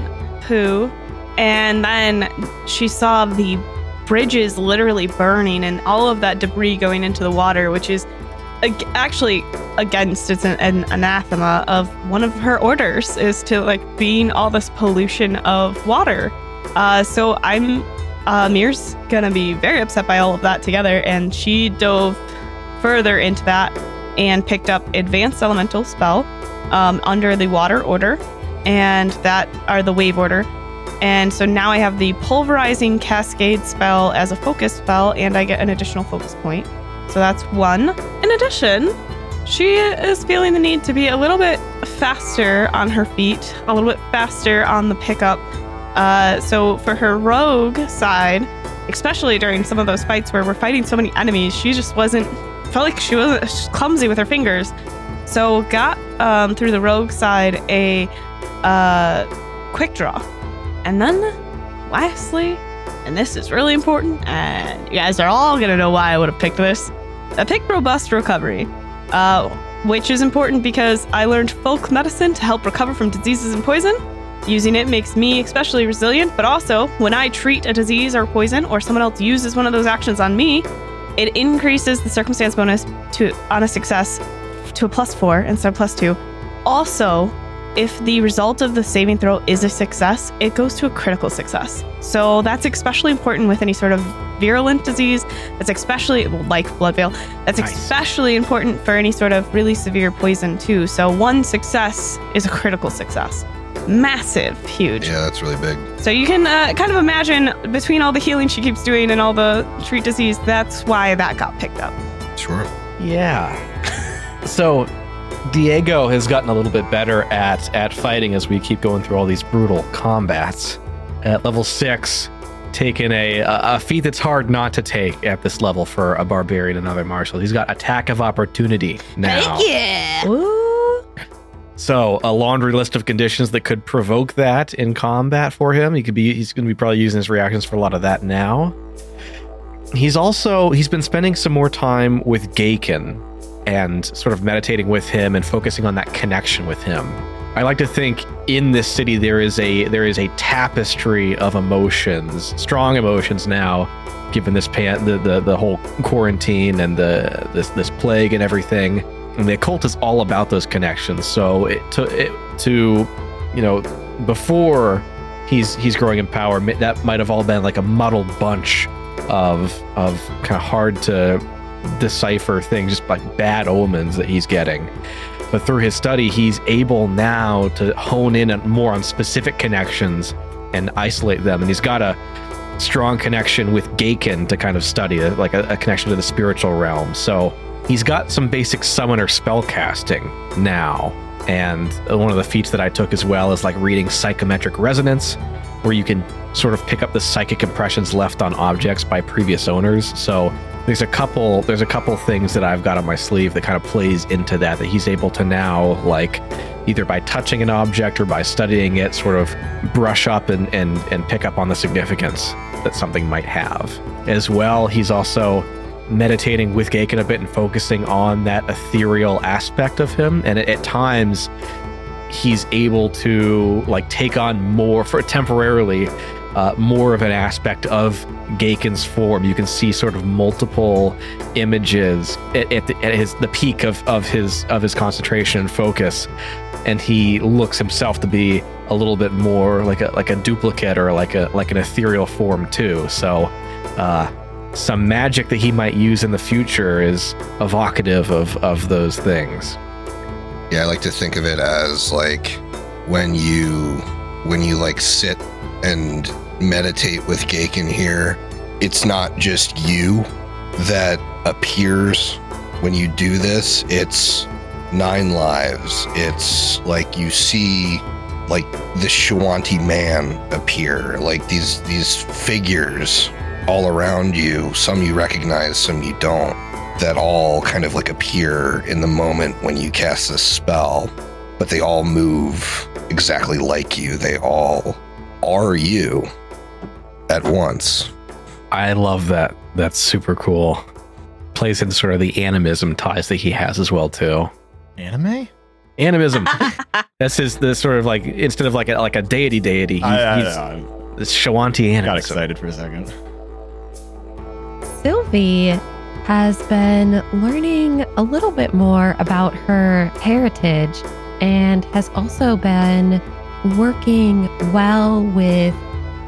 poo, and then she saw the bridges literally burning and all of that debris going into the water, which is ag- actually against it's an, an anathema of one of her orders is to like being all this pollution of water. Uh, so I'm uh, Mir's gonna be very upset by all of that together, and she dove further into that and picked up advanced elemental spell um, under the water order, and that are the wave order. And so now I have the pulverizing cascade spell as a focus spell, and I get an additional focus point. So that's one. In addition, she is feeling the need to be a little bit faster on her feet, a little bit faster on the pickup. Uh, so for her rogue side, especially during some of those fights where we're fighting so many enemies, she just wasn't felt like she was clumsy with her fingers. So got um, through the rogue side a uh, quick draw, and then lastly, and this is really important, and you guys are all gonna know why I would have picked this. I picked robust recovery, uh, which is important because I learned folk medicine to help recover from diseases and poison. Using it makes me especially resilient, but also when I treat a disease or poison, or someone else uses one of those actions on me, it increases the circumstance bonus to on a success to a plus four instead of plus two. Also, if the result of the saving throw is a success, it goes to a critical success. So that's especially important with any sort of virulent disease. That's especially like Bloodveil. That's Nice. especially important for any sort of really severe poison too. So one success is a critical success. Massive, huge. Yeah, that's really big. So you can uh, kind of imagine between all the healing she keeps doing and all the treat disease, that's why that got picked up. Sure. Yeah. so Diego has gotten a little bit better at at fighting as we keep going through all these brutal combats. At level six, taken a a feat that's hard not to take at this level for a barbarian and other martial. He's got attack of opportunity now. yeah. Ooh. So a laundry list of conditions that could provoke that in combat for him. He could be he's going to be probably using his reactions for a lot of that now. He's also he's been spending some more time with Gaken and sort of meditating with him and focusing on that connection with him. I like to think in this city there is a there is a tapestry of emotions, strong emotions now, given this pan, the, the the whole quarantine and the this this plague and everything. And the occult is all about those connections. So it to it to you know before he's he's growing in power, that might have all been like a muddled bunch of of kind of hard to decipher things, just like bad omens that he's getting. But through his study, he's able now to hone in more on specific connections and isolate them. And he's got a strong connection with Gaken to kind of study, like a, a connection to the spiritual realm. So he's got some basic summoner spell casting now. And uh, one of the feats that I took as well is like reading psychometric resonance, where you can sort of pick up the psychic impressions left on objects by previous owners. So there's a couple there's a couple things that I've got on my sleeve that kind of plays into that that he's able to now like either by touching an object or by studying it sort of brush up and and, and pick up on the significance that something might have. As well, he's also meditating with Gaken a bit and focusing on that ethereal aspect of him and at, times he's able to like take on more for temporarily uh, more of an aspect of Gaken's form. You can see sort of multiple images at, at, the, at his the peak of, of his of his concentration and focus, and he looks himself to be a little bit more like a like a duplicate or like a like an ethereal form too. So. Uh, some magic that he might use in the future is evocative of, of those things. Yeah, I like to think of it as like when you when you like sit and meditate with Gaken here, it's not just you that appears when you do this. It's nine lives. It's like you see like the Shoanti man appear, like these these figures all around you. Some you recognize, some you don't that all kind of like appear in the moment when you cast this spell, but they all move exactly like you. They all are you at once. I love that. That's super cool. Plays into sort of the animism ties that he has as well too. Anime? Animism. [laughs] That's his the sort of like instead of like a, like a deity deity. He, I, I, he's I this Shoanti got excited for a second. Sylvie, has been learning a little bit more about her heritage and has also been working well with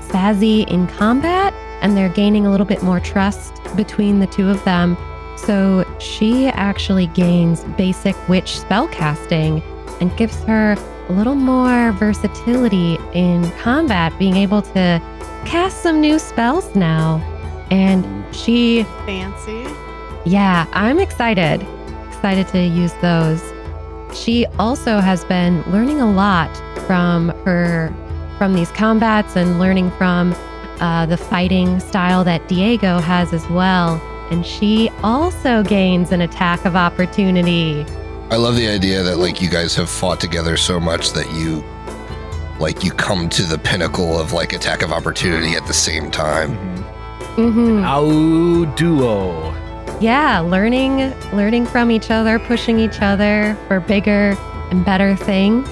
Sazzy in combat, and they're gaining a little bit more trust between the two of them. So she actually gains basic witch spellcasting and gives her a little more versatility in combat, being able to cast some new spells now. And she, Fancy. yeah, I'm excited. Excited to use those. She also has been learning a lot from her from these combats and learning from uh, the fighting style that Diego has as well. And she also gains an attack of opportunity. I love the idea that like you guys have fought together so much that you like you come to the pinnacle of like attack of opportunity at the same time. Hmm Au duo. Yeah, learning learning from each other, pushing each other for bigger and better things.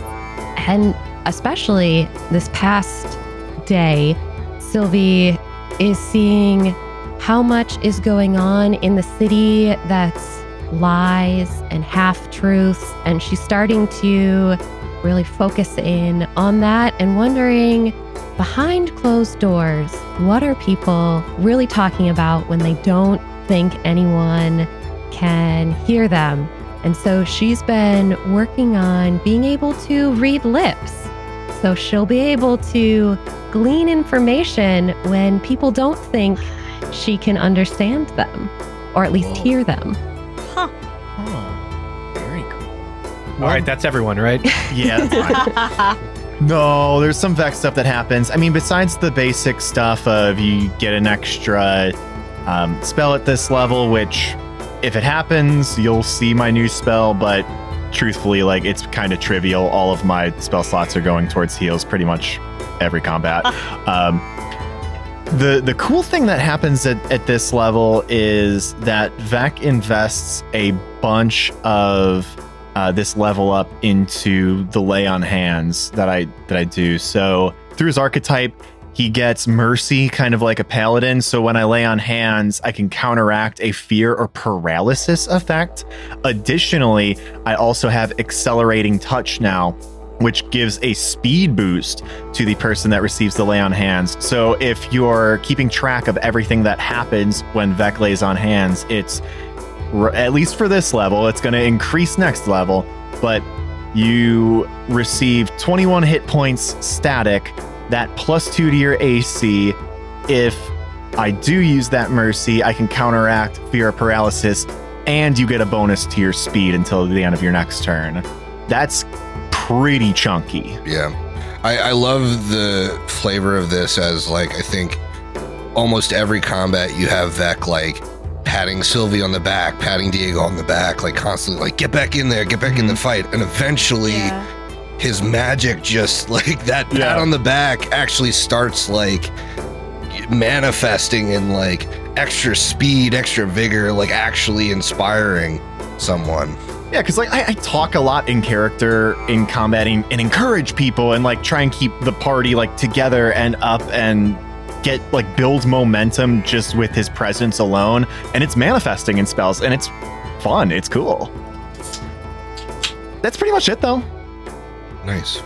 And especially this past day, Sylvie is seeing how much is going on in the city that's lies and half truths. And she's starting to really focus in on that and wondering behind closed doors, what are people really talking about when they don't think anyone can hear them? And so she's been working on being able to read lips. So she'll be able to glean information when people don't think she can understand them or at least Whoa. hear them. Huh. Oh, very cool. All right, that's everyone, right? [laughs] Yeah, that's fine. [laughs] No, there's some Vex stuff that happens. I mean, besides the basic stuff of you get an extra um, spell at this level, which if it happens, you'll see my new spell, but truthfully, like it's kind of trivial. All of my spell slots are going towards heals pretty much every combat. um, the the cool thing that happens at, at this level is that Vec invests a bunch of uh, this level up into the lay on hands that I that I do. So through his archetype, he gets mercy, kind of like a paladin. So when I lay on hands, I can counteract a fear or paralysis effect. Additionally, I also have accelerating touch now, which gives a speed boost to the person that receives the lay on hands. So if you're keeping track of everything that happens when Vec lays on hands, it's at least for this level, it's going to increase next level, but you receive 21 hit points static, that plus two to your AC. If I do use that mercy, I can counteract fear of paralysis, and you get a bonus to your speed until the end of your next turn. That's pretty chunky. Yeah. I, I love the flavor of this as like I think almost every combat you have Vec like patting Sylvie on the back, patting Diego on the back, like constantly like get back in there, get back in the mm-hmm. fight. And eventually Yeah. his magic just like that pat Yeah. on the back actually starts like manifesting in like extra speed, extra vigor, like actually inspiring someone. Yeah, because like I, I talk a lot in character in combating and encourage people and like try and keep the party like together and up and get like build momentum just with his presence alone. And it's manifesting in spells and it's fun. It's cool. That's pretty much it though. Nice.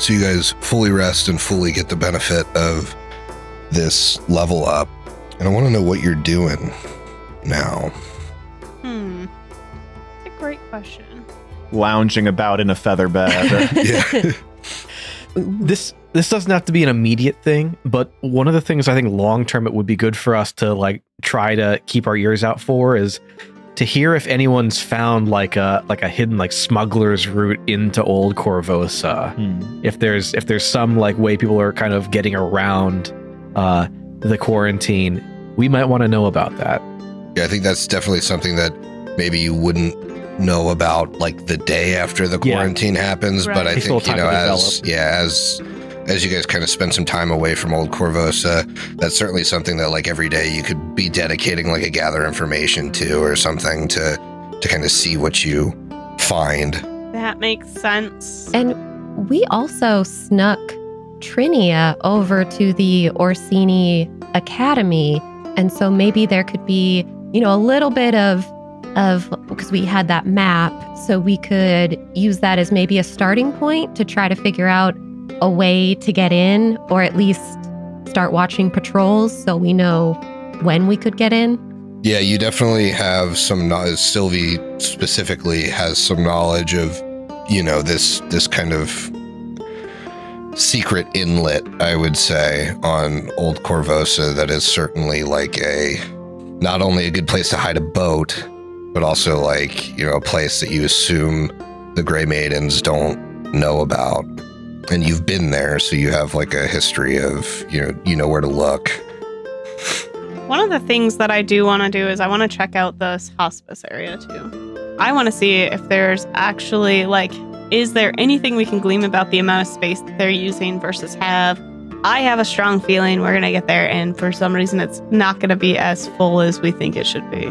So you guys fully rest and fully get the benefit of this level up. And I want to know what you're doing now. Hmm. It's a great question. Lounging about in a feather bed. [laughs] Yeah. [laughs] [laughs] this this doesn't have to be an immediate thing, but one of the things I think long term it would be good for us to like try to keep our ears out for is to hear if anyone's found like a like a hidden like smuggler's route into old Korvosa. Hmm. If there's if there's some like way people are kind of getting around uh the quarantine, we might want to know about that. yeah, I think that's definitely something that maybe you wouldn't know about like the day after the Yeah. quarantine happens. But I Takes a little think, you know, as develop. yeah, as as you guys kind of spend some time away from old Korvosa, that's certainly something that like every day you could be dedicating like a gather information to or something to to kind of see what you find. That makes sense. And we also snuck Trinia over to the Orisini Academy. And so maybe there could be you know, a little bit of of because we had that map, so we could use that as maybe a starting point to try to figure out a way to get in, or at least start watching patrols so we know when we could get in. Yeah, you definitely have some knowledge. Sylvie specifically has some knowledge of, you know, this this kind of secret inlet, I would say, on Old Korvosa that is certainly like a not only a good place to hide a boat, but also like, you know, a place that you assume the Grey Maidens don't know about. And you've been there, so you have like a history of, you know, you know where to look. One of the things that I do want to do is I want to check out this hospice area too. I want to see if there's actually like, is there anything we can glean about the amount of space that they're using versus have? I have a strong feeling we're gonna get there, and for some reason, it's not gonna be as full as we think it should be.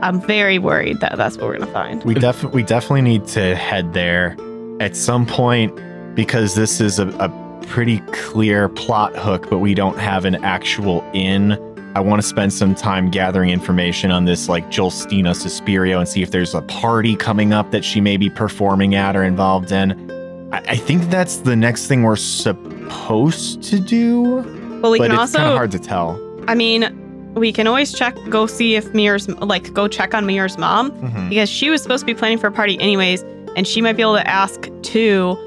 I'm very worried that that's what we're gonna find. We definitely we definitely need to head there at some point because this is a, a pretty clear plot hook, but we don't have an actual inn. I want to spend some time gathering information on this, like Jolstina Suspirio, and see if there's a party coming up that she may be performing at or involved in. I, I think that's the next thing we're supposed to do, But we but can it's kind also, of hard to tell. I mean, we can always check, go see if Mir's like go check on Mir's mom Mhm. because she was supposed to be planning for a party anyways, and she might be able to ask too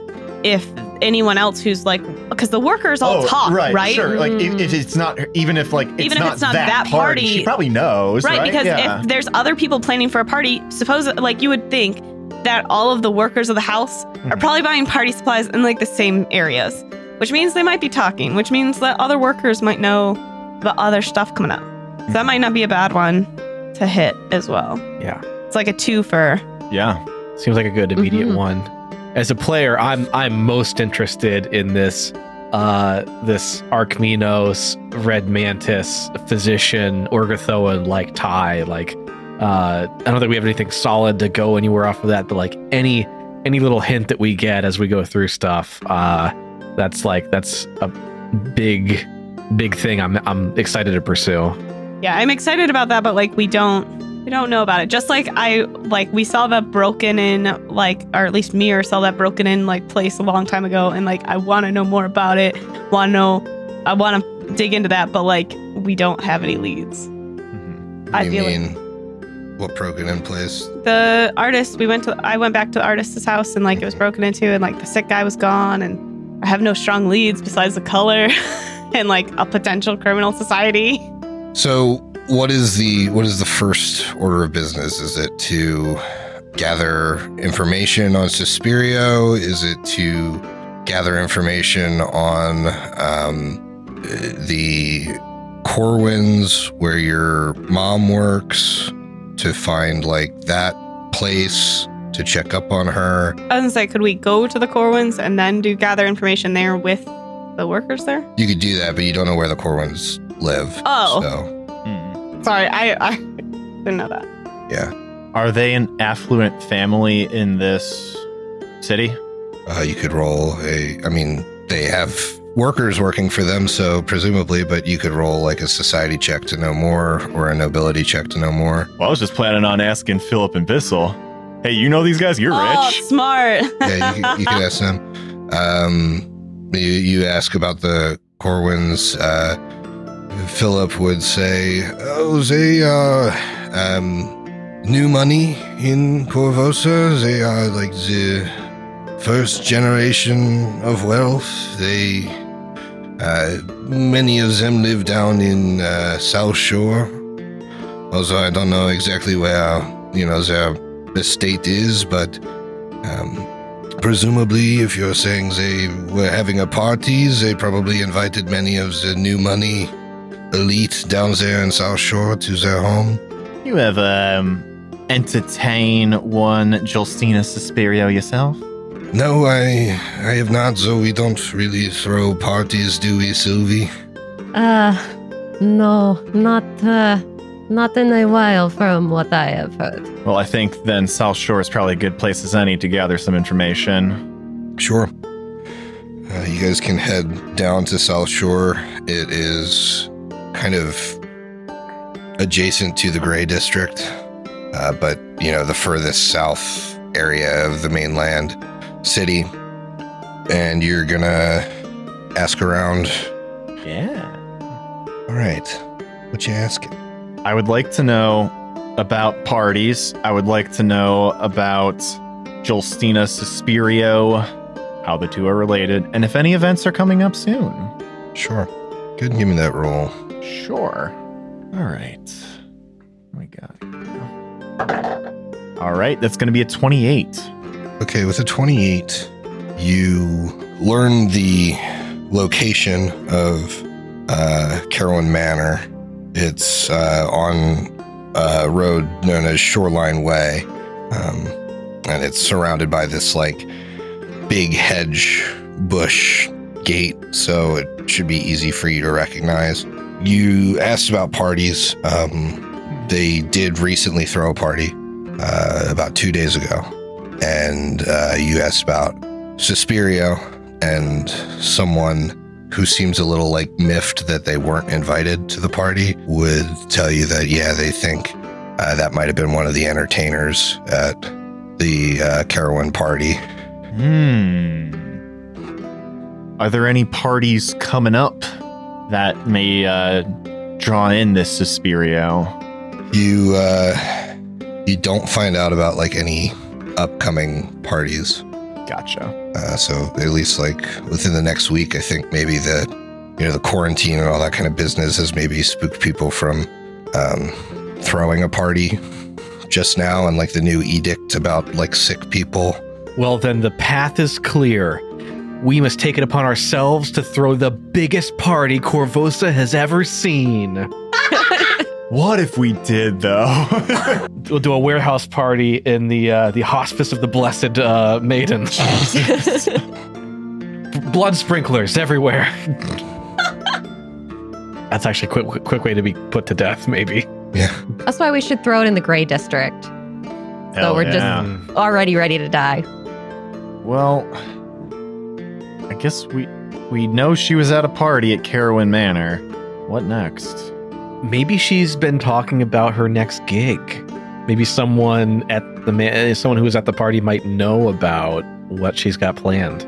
if anyone else who's like because the workers all talk, right? Oh, Sure. Like if, Mm. if it's not, even if like it's Even if not it's not that, that party, party- she probably knows, right? Right, because yeah. if there's other people planning for a party, suppose like you would think that all of the workers of the house are Mhm. probably buying party supplies in like the same areas, which means they might be talking, which means that other workers might know the other stuff coming up. So that might not be a bad one to hit as well. Yeah. It's like a two for yeah, Seems like a good immediate Mhm. one. As a player, I'm I'm most interested in this uh this Arkminos, Red Mantis, Physician, Urgathoan like tie. Like uh I don't think we have anything solid to go anywhere off of that, but like any any little hint that we get as we go through stuff, uh that's like that's a big big thing I'm I'm excited to pursue. Yeah, I'm excited about that, but like we don't we don't know about it. Just like I like we saw that broken in like or at least me or saw that broken in like place a long time ago and like I want to know more about it. Want to know I want to dig into that, but like we don't have any leads. Mhm. I you feel like- mean what broken in place? The artist we went to I went back to the artist's house and like it was broken into and like the sick guy was gone and I have no strong leads besides the color [laughs] and like a potential criminal society. So, what is the what is the first order of business? Is it to gather information on Suspirio? Is it to gather information on um, the Corwins, where your mom works, to find like that place to check up on her? I was say, could we go to the Corwins and then do gather information there with the workers there? You could do that, but you don't know where the Corwins live. Oh. so. Sorry, I, I didn't know that. yeah, Are they an affluent family in this city? uh, you could roll a. I mean, they have workers working for them, so presumably, but you could roll like a society check to know more or a nobility check to know more. Well, I was just planning on asking Philip and Bissell. Hey, you know these guys? You're oh, rich. smart. [laughs] Yeah, you, could- you could ask them. Um, you, you ask about the Corwins. Uh, Philip would say, "Oh, they are um, new money in Korvosa. They are like the first generation of wealth. They, uh, many of them live down in uh, South Shore. Although I don't know exactly where you know their estate is, but." Um, Presumably, if you're saying they were having a party, they probably invited many of the new money elite down there in South Shore to their home. You ever um entertain one Jolstina Suspirio yourself? No, I I have not, so we don't really throw parties, do we, Sylvie? Uh, no, not, uh, not in a while from what I have heard. Well, I think then South Shore is probably a good place as any to gather some information. Sure. Uh, you guys can head down to South Shore. It is kind of adjacent to the Gray District, uh, but you know the furthest south area of the mainland city. And you're gonna ask around. Yeah. All right, what you asking? I would like to know about parties. I would like to know about Jolstina Suspirio, how the two are related, and if any events are coming up soon. Sure. Go ahead and give me that roll. Sure. All right. What we got? All right, that's going to be a 28. Okay, with a 28, you learn the location of uh, Carowyn Manor. It's uh, on a road known as Shoreline Way, um, and it's surrounded by this like big hedge bush gate, so it should be easy for you to recognize. You asked about parties. Um, they did recently throw a party uh, about two days ago, and uh, you asked about Suspirio and someone who seems a little like miffed that they weren't invited to the party would tell you that yeah they think uh, that might have been one of the entertainers at the uh, party. Hmm. Are there any parties coming up that may uh, draw in this Suspirio? You uh, you don't find out about like any upcoming parties. Gotcha. Uh, so at least like within the next week, I think maybe the you know the quarantine and all that kind of business has maybe spooked people from um, throwing a party just now, and like the new edict about like sick people. Well, then the path is clear. We must take it upon ourselves to throw the biggest party Korvosa has ever seen. [laughs] What if we did, though? [laughs] We'll do a warehouse party in the uh, the Hospice of the Blessed uh, Maiden. [laughs] Blood sprinklers everywhere. That's actually a quick, quick, quick way to be put to death, maybe. Yeah. That's why we should throw it in the gray district. Hell so we're just- Already ready to die. Well, I guess we we know she was at a party at Carowyn Manor. What next? Maybe she's been talking about her next gig. Maybe someone at the man, someone who was at the party might know about what she's got planned.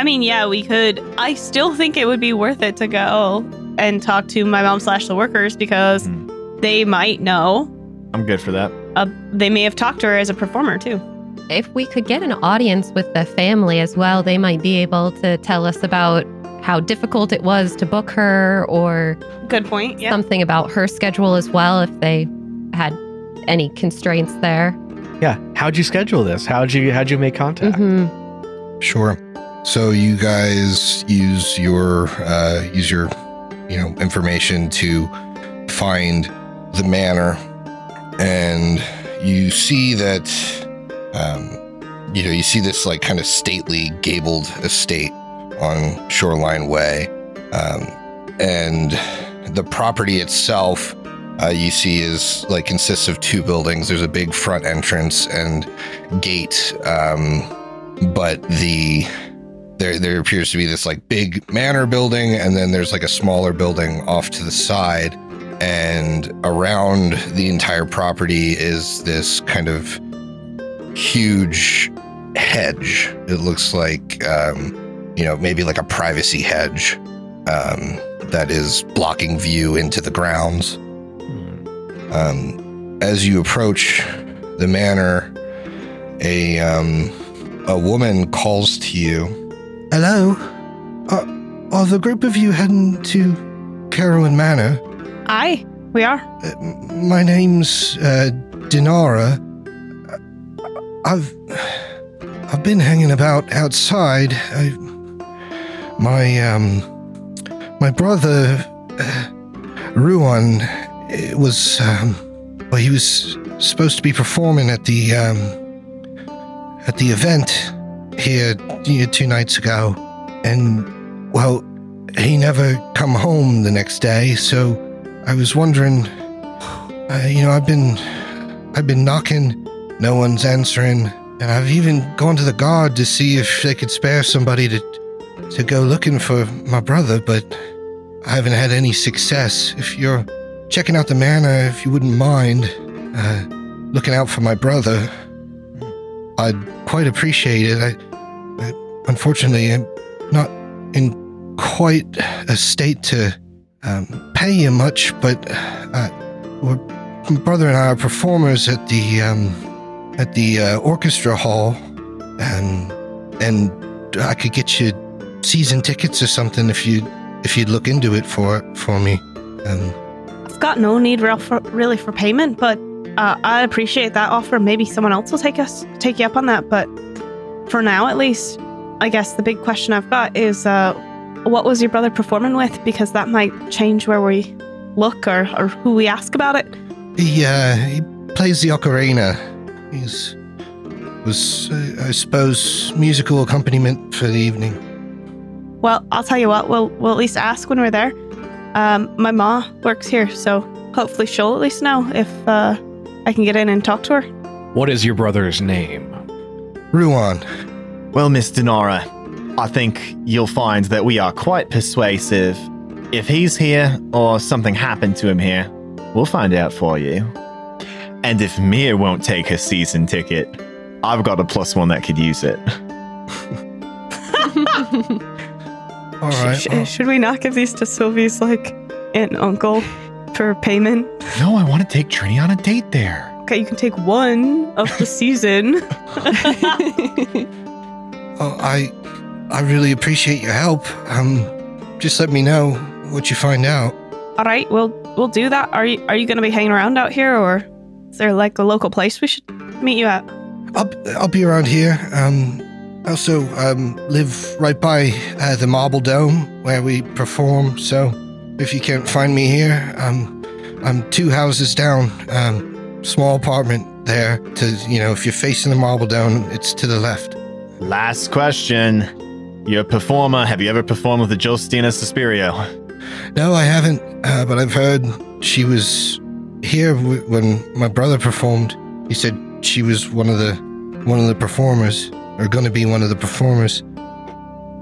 I mean, yeah, we could. I still think it would be worth it to go and talk to my mom slash the workers because Hmm. they might know. I'm good for that. Uh, they may have talked to her as a performer too. If we could get an audience with the family as well, they might be able to tell us about how difficult it was to book her or Good point. Yeah. something about her schedule as well if they had any constraints there. Yeah. How'd you schedule this? How'd you how'd you make contact? hmm Sure. So you guys use your uh, use your you know information to find the manor, and you see that um, you know you see this like kind of stately gabled estate on Shoreline Way, um, and the property itself. Uh, you see is like consists of two buildings. There's a big front entrance and gate, um, but the there there appears to be this like big manor building and then there's like a smaller building off to the side and around the entire property is this kind of huge hedge it looks like um, you know maybe like a privacy hedge um, that is blocking view into the grounds Hmm. um, as you approach the manor, a um, a woman calls to you. Hello, are, are the group of you heading to Carowyn Manor? Aye, we are. Uh, my name's uh, Dinara. I've I've been hanging about outside. I, my um my brother uh, Ruan uh, was um well he was supposed to be performing at the um at the event here two nights ago and well he never come home the next day so I was wondering uh, you know I've been I've been knocking no one's answering and I've even gone to the guard to see if they could spare somebody to to go looking for my brother but I haven't had any success if you're checking out the manor, if you wouldn't mind, uh, looking out for my brother, I'd quite appreciate it. I, I unfortunately, I'm not in quite a state to um, pay you much, but uh, my brother and I are performers at the um, at the uh, orchestra hall, and and I could get you season tickets or something if you if you'd look into it for for me. Um, I've got no need real for, really for payment, but uh, I appreciate that offer. Maybe someone else will take us take you up on that. But for now, at least, I guess the big question I've got is, uh, what was your brother performing with? Because that might change where we look or, or who we ask about it. he uh, he plays the ocarina. He's was uh, I suppose musical accompaniment for the evening. Well, I'll tell you what. We'll we'll at least ask when we're there. Um, my ma works here, so hopefully she'll at least know if uh, I can get in and talk to her. What is your brother's name? Ruan, Well, Miss Denara, I think you'll find that we are quite persuasive. If he's here or something happened to him here, we'll find out for you. And if Mia won't take her season ticket, I've got a plus one that could use it. [laughs] all Sh- right. sh- well, should we not give these to Sylvie's like aunt and uncle for payment? No, I want to take Trini on a date there. Okay, you can take one of the [laughs] season. [laughs] oh, I I really appreciate your help. Um, just let me know what you find out. All right, we'll we'll do that. Are you are you going to be hanging around out here, or is there like a local place we should meet you at? I'll I'll be around here. Um, I also um live right by uh, the Marble Dome where we perform. So if you can't find me here, um, I'm two houses down. Um, small apartment there. To you know, if you're facing the Marble Dome, it's to the left. Last question. You're a performer. Have you ever performed with the Justina Suspirio? No, I haven't. Uh, but I've heard she was here when my brother performed. He said she was one of the one of the performers, or going to be one of the performers.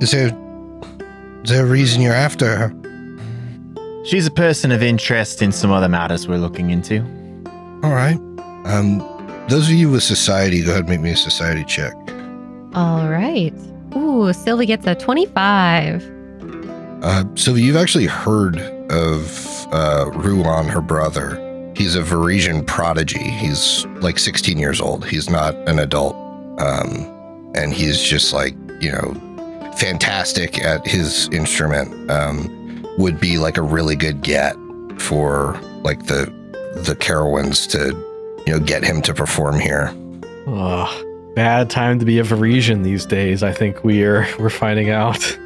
Is there is there a reason you're after her? She's a person of interest in some other matters we're looking into. All right. Um, those of you with society, go ahead and make me a society check. All right. Ooh, Sylvie gets a 25. Uh, Sylvia, you've actually heard of uh, Ruan, her brother. He's a Varisian prodigy. He's like 16 years old. He's not an adult. Um, and he's just like, you know, fantastic at his instrument. Um, would be like a really good get for like the the Carowyns to, you know, get him to perform here. Ugh, bad time to be a Varisian these days. I think we're [laughs] we're finding out.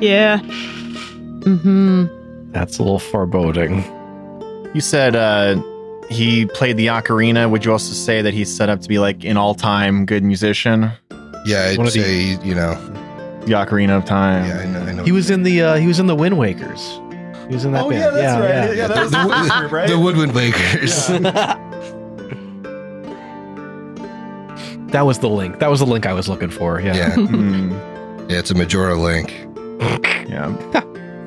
Yeah. Mm-hmm. That's a little foreboding. You said uh, he played the ocarina. Would you also say that he's set up to be like an all-time good musician? Yeah, I'd One of the- say, you know, The Ocarina of Time. yeah, I know. I know. He was in the uh, he was in the Wind Wakers. He was in that Oh, band. yeah, that's right. Yeah, the, that was the, the group, right? the Woodwind Bakers. [laughs] that was the link. That was the link I was looking for. Yeah. Yeah. [laughs] Hmm, Yeah, it's a Majora link. yeah.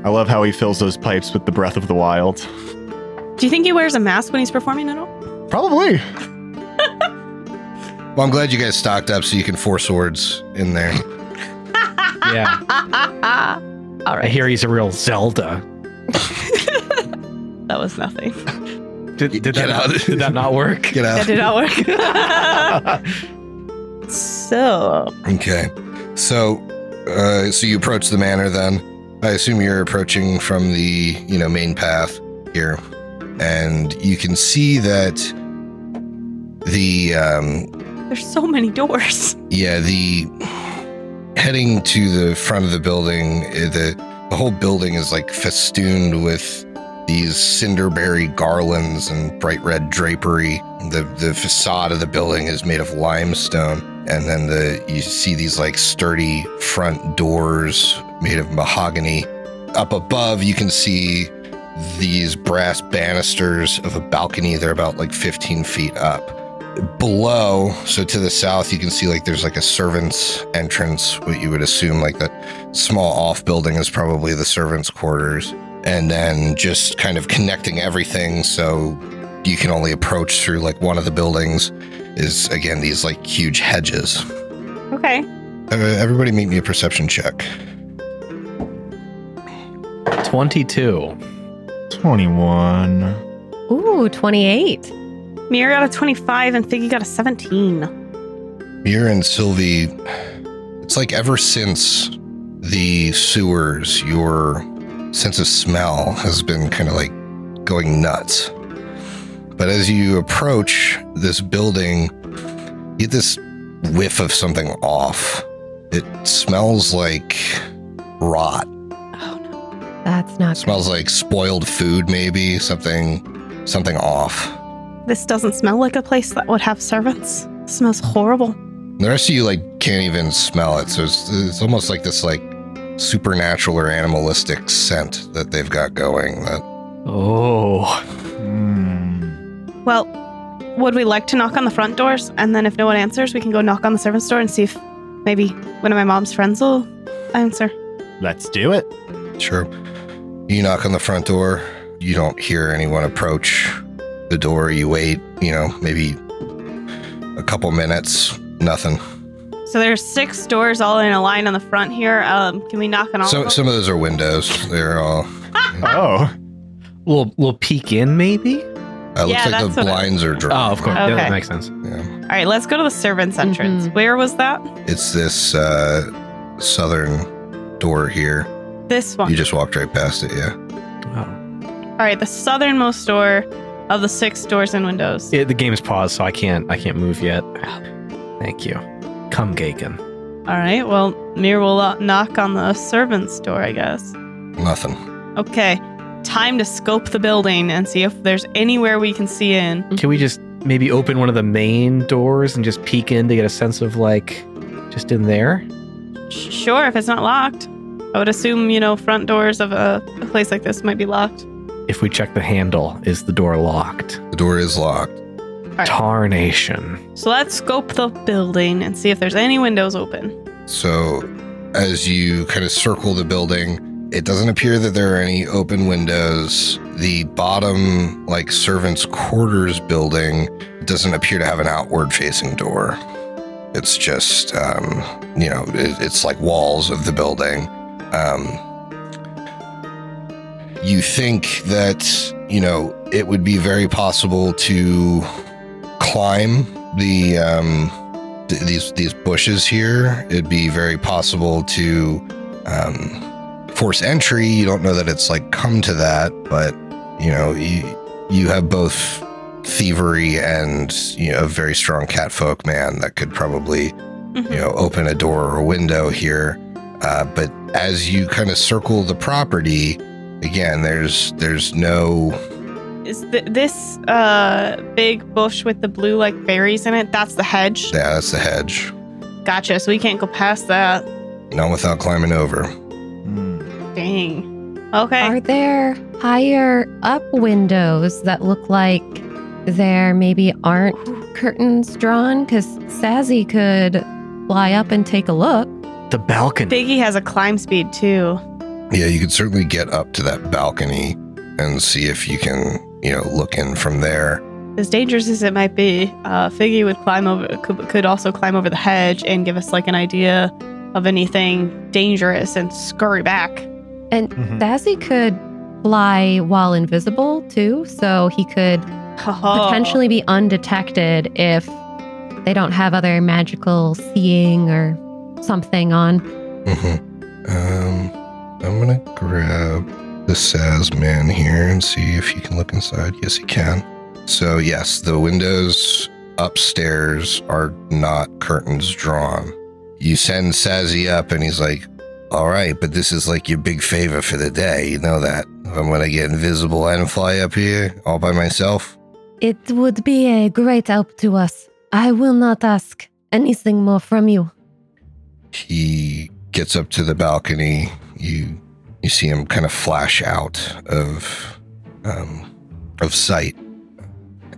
I love how he fills those pipes with the breath of the wild. Do you think he wears a mask when he's performing at all? Probably. [laughs] Well, I'm glad you guys stocked up so you can four swords in there. Yeah. [laughs] All I hear he's a real Zelda. [laughs] That was nothing. Did, did, that, not, out. did that not work? Get out. That did not work. so, Okay. So, uh, so you approach the manor then. I assume you're approaching from the, you know, main path here. And you can see that the, um, there's so many doors. yeah, the heading to the front of the building, eh, the, the whole building is like festooned with these cinderberry garlands and bright red drapery. The the facade of the building is made of limestone, and then the you see these like sturdy front doors made of mahogany. Up above, you can see these brass banisters of a balcony. They're about like 15 feet up. Below, so to the south, you can see like there's like a servant's entrance. What you would assume like that small off building is probably the servants' quarters. and then just kind of connecting everything so you can only approach through like one of the buildings is again these like huge hedges. Okay. Uh, everybody make me a perception check. 22. 21. Ooh, 28. Mira got a 25 and Figgy got a 17. Mir and Sylvie, it's like ever since the sewers, your sense of smell has been kind of like going nuts. But as you approach this building, you get this whiff of something off. It smells like rot. No. That's not It smells like spoiled food, maybe something, something off. This doesn't smell like a place that would have servants. It smells horrible. The rest of you like can't even smell it, so it's, it's almost like this like supernatural or animalistic scent that they've got going. That Oh. Hmm. Well, would we like to knock on the front doors? And then if no one answers, we can go knock on the servants' door and see if maybe one of my mom's friends will answer. Let's do it. sure. You knock on the front door. You don't hear anyone approach the door. You wait. You know, maybe a couple minutes. Nothing. So there's six doors all in a line on the front here. Um, can we knock on all So of them? some of those are windows. They're all. [laughs] Oh. We'll, we'll peek in, maybe? Uh, looks Yeah, like the what I- blinds are drawn. Oh, of course. Yeah, Okay. that makes sense. Yeah. all right, let's go to the servants' entrance. Mhm. Where was that? It's this uh, southern door here. This one. You just walked right past it. Yeah. Oh. All right, the southernmost door of the six doors and windows. It, the game's paused, so I can't I can't move yet. Thank you. Come, Gaken. All right, well, Mir will uh, knock on the servants' door, I guess. Nothing. Okay, time to scope the building and see if there's anywhere we can see in. Can we just maybe open one of the main doors and just peek in to get a sense of like just in there? Sh- Sure, if it's not locked. I would assume, you know, front doors of a, a place like this might be locked. If we check the handle, is the door locked? The door is locked. right. Tarnation. So let's scope the building and see if there's any windows open. So, as you kind of circle the building, it doesn't appear that there are any open windows. The bottom, like servants' quarters building, doesn't appear to have an outward facing door. It's just, um, you know, it, it's like walls of the building. Um, you think that, you know, it would be very possible to climb the, um, th- these these bushes here, it'd be very possible to um, force entry. You don't know that it's like come to that, but you know you you have both thievery and you know a very strong catfolk man that could probably Mhm. you know open a door or a window here. Uh, but as you kind of circle the property, again, there's there's no Is th- this uh big bush with the blue like berries in it? That's the hedge. yeah, that's the hedge. Gotcha. So we can't go past that. Not without climbing over. Hmm. Dang. Okay. Are there higher up windows that look like there maybe aren't curtains drawn? Because Sassy could fly up and take a look. The balcony. Biggie has a climb speed too. Yeah, you could certainly get up to that balcony and see if you can, you know, look in from there. As dangerous as it might be, uh, Figgy would climb over. Could, could also climb over the hedge and give us like an idea of anything dangerous and scurry back. And Mhm. Sassy could fly while invisible too, so he could Oh. [laughs] potentially be undetected if they don't have other magical seeing or something on. hmm Um, I'm gonna grab the Saz man here and see if he can look inside. Yes, he can. So yes, the windows upstairs are not curtains drawn. You send Sazzy up, and he's like, "All right, but this is like your big favor for the day. You know that I'm gonna get invisible and fly up here all by myself." It would be a great help to us. I will not ask anything more from you. He gets up to the balcony. You you see him kind of flash out of um, of sight,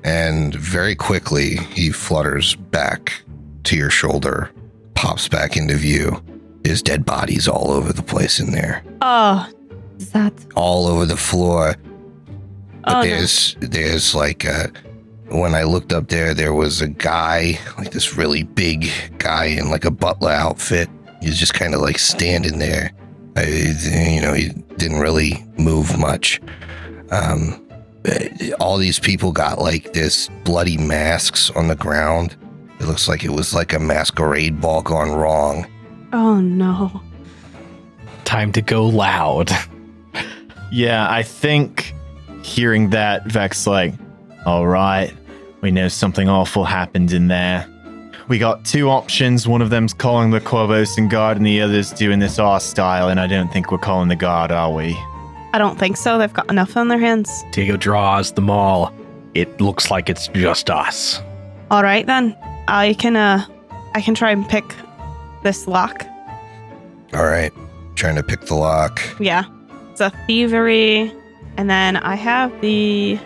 and very quickly he flutters back to your shoulder, pops back into view. His dead bodies all over the place in there. Oh, is that? all over the floor. But Oh, no. there's there's like uh when I looked up there, there was a guy, like this really big guy in like a butler outfit. He was just kind of like standing there. I, you know, he didn't really move much. Um, all these people got like this bloody masks on the ground. It looks like it was like a masquerade ball gone wrong. Oh no. Time to go loud. [laughs] Yeah, I think hearing that, Vex like, all right, we know something awful happened in there. We got two options. One of them's calling the Korvosan guard, and the other's doing this our style. And I don't think we're calling the guard, are we? I don't think so. They've got enough on their hands. Diego draws them all. It looks like it's just us. All right then. I can uh I can try and pick this lock. All right, trying to pick the lock. Yeah. It's a thievery and then I have the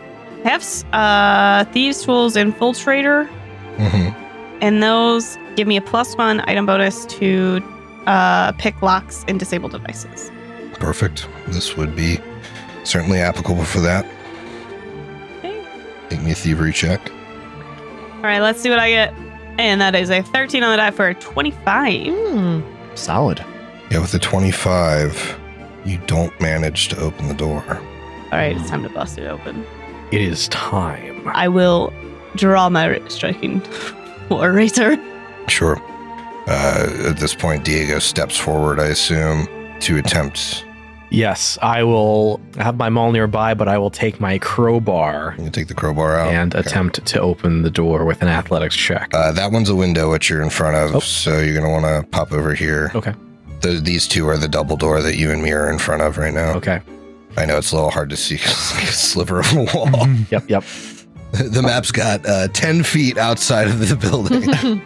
I have s- uh thieves tools infiltrator hmm and those give me a plus 1 item bonus to uh pick locks and disable devices. Perfect. This would be certainly applicable for that. Okay. Make me a thievery check. All right, let's see what I get. And that is a 13 on the die for a 25. Hmm. Solid. Yeah, with a 25, you don't manage to open the door. All right, it's time to bust it open. It is time. I will draw my striking [laughs] war razor. Sure. Uh, at this point, Diego steps forward, I assume, to attempt. Yes, I will have my maul nearby, but I will take my crowbar You take the crowbar out. and Okay. attempt to open the door with an athletics check. Uh, that one's a window which you're in front of, Oh. so you're gonna want to pop over here. Okay. The, these two are the double door that you and me are in front of right now. Okay. I know it's a little hard to see [laughs] it's like a sliver of a wall. [laughs] Yep, yep. [laughs] the map's got uh, 10 feet outside of the building.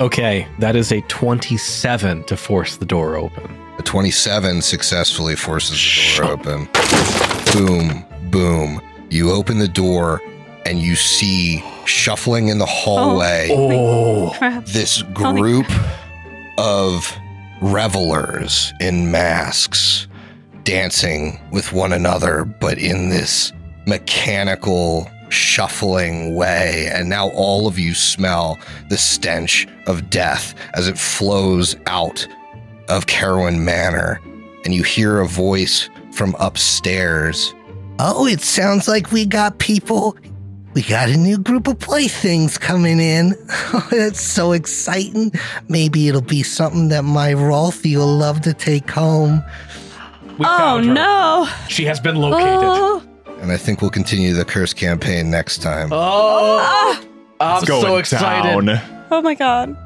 Okay, that is a 27 to force the door open. A 27 successfully forces the door open. Boom, boom. You open the door and you see shuffling in the hallway Oh, Crap. this group of revelers in masks dancing with one another, but in this mechanical, shuffling way. And now all of you smell the stench of death as it flows out of Carowyn Manor. And you hear a voice from upstairs. Oh, it sounds like we got people we got a new group of playthings coming in. [laughs] Oh, that's so exciting. Maybe it'll be something that my Rolfie will love to take home. We Oh found her. no. She has been located. Oh, And I think we'll continue the curse campaign next time. Oh, ah. I'm It's going so excited. down. oh my god.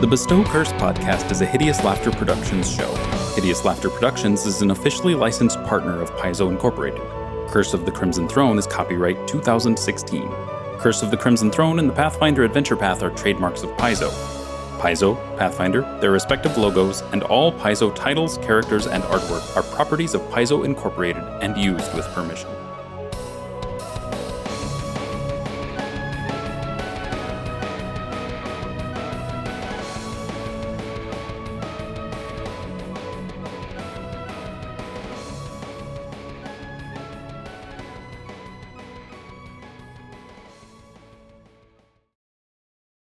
The Bestow Curse podcast is a Hideous Laughter Productions show. Hideous Laughter Productions is an officially licensed partner of Paizo Incorporated. Curse of the Crimson Throne is copyright 2016. Curse of the Crimson Throne and the Pathfinder Adventure Path are trademarks of Paizo. Paizo, Pathfinder, their respective logos, and all Paizo titles, characters, and artwork are properties of Paizo Incorporated and used with permission.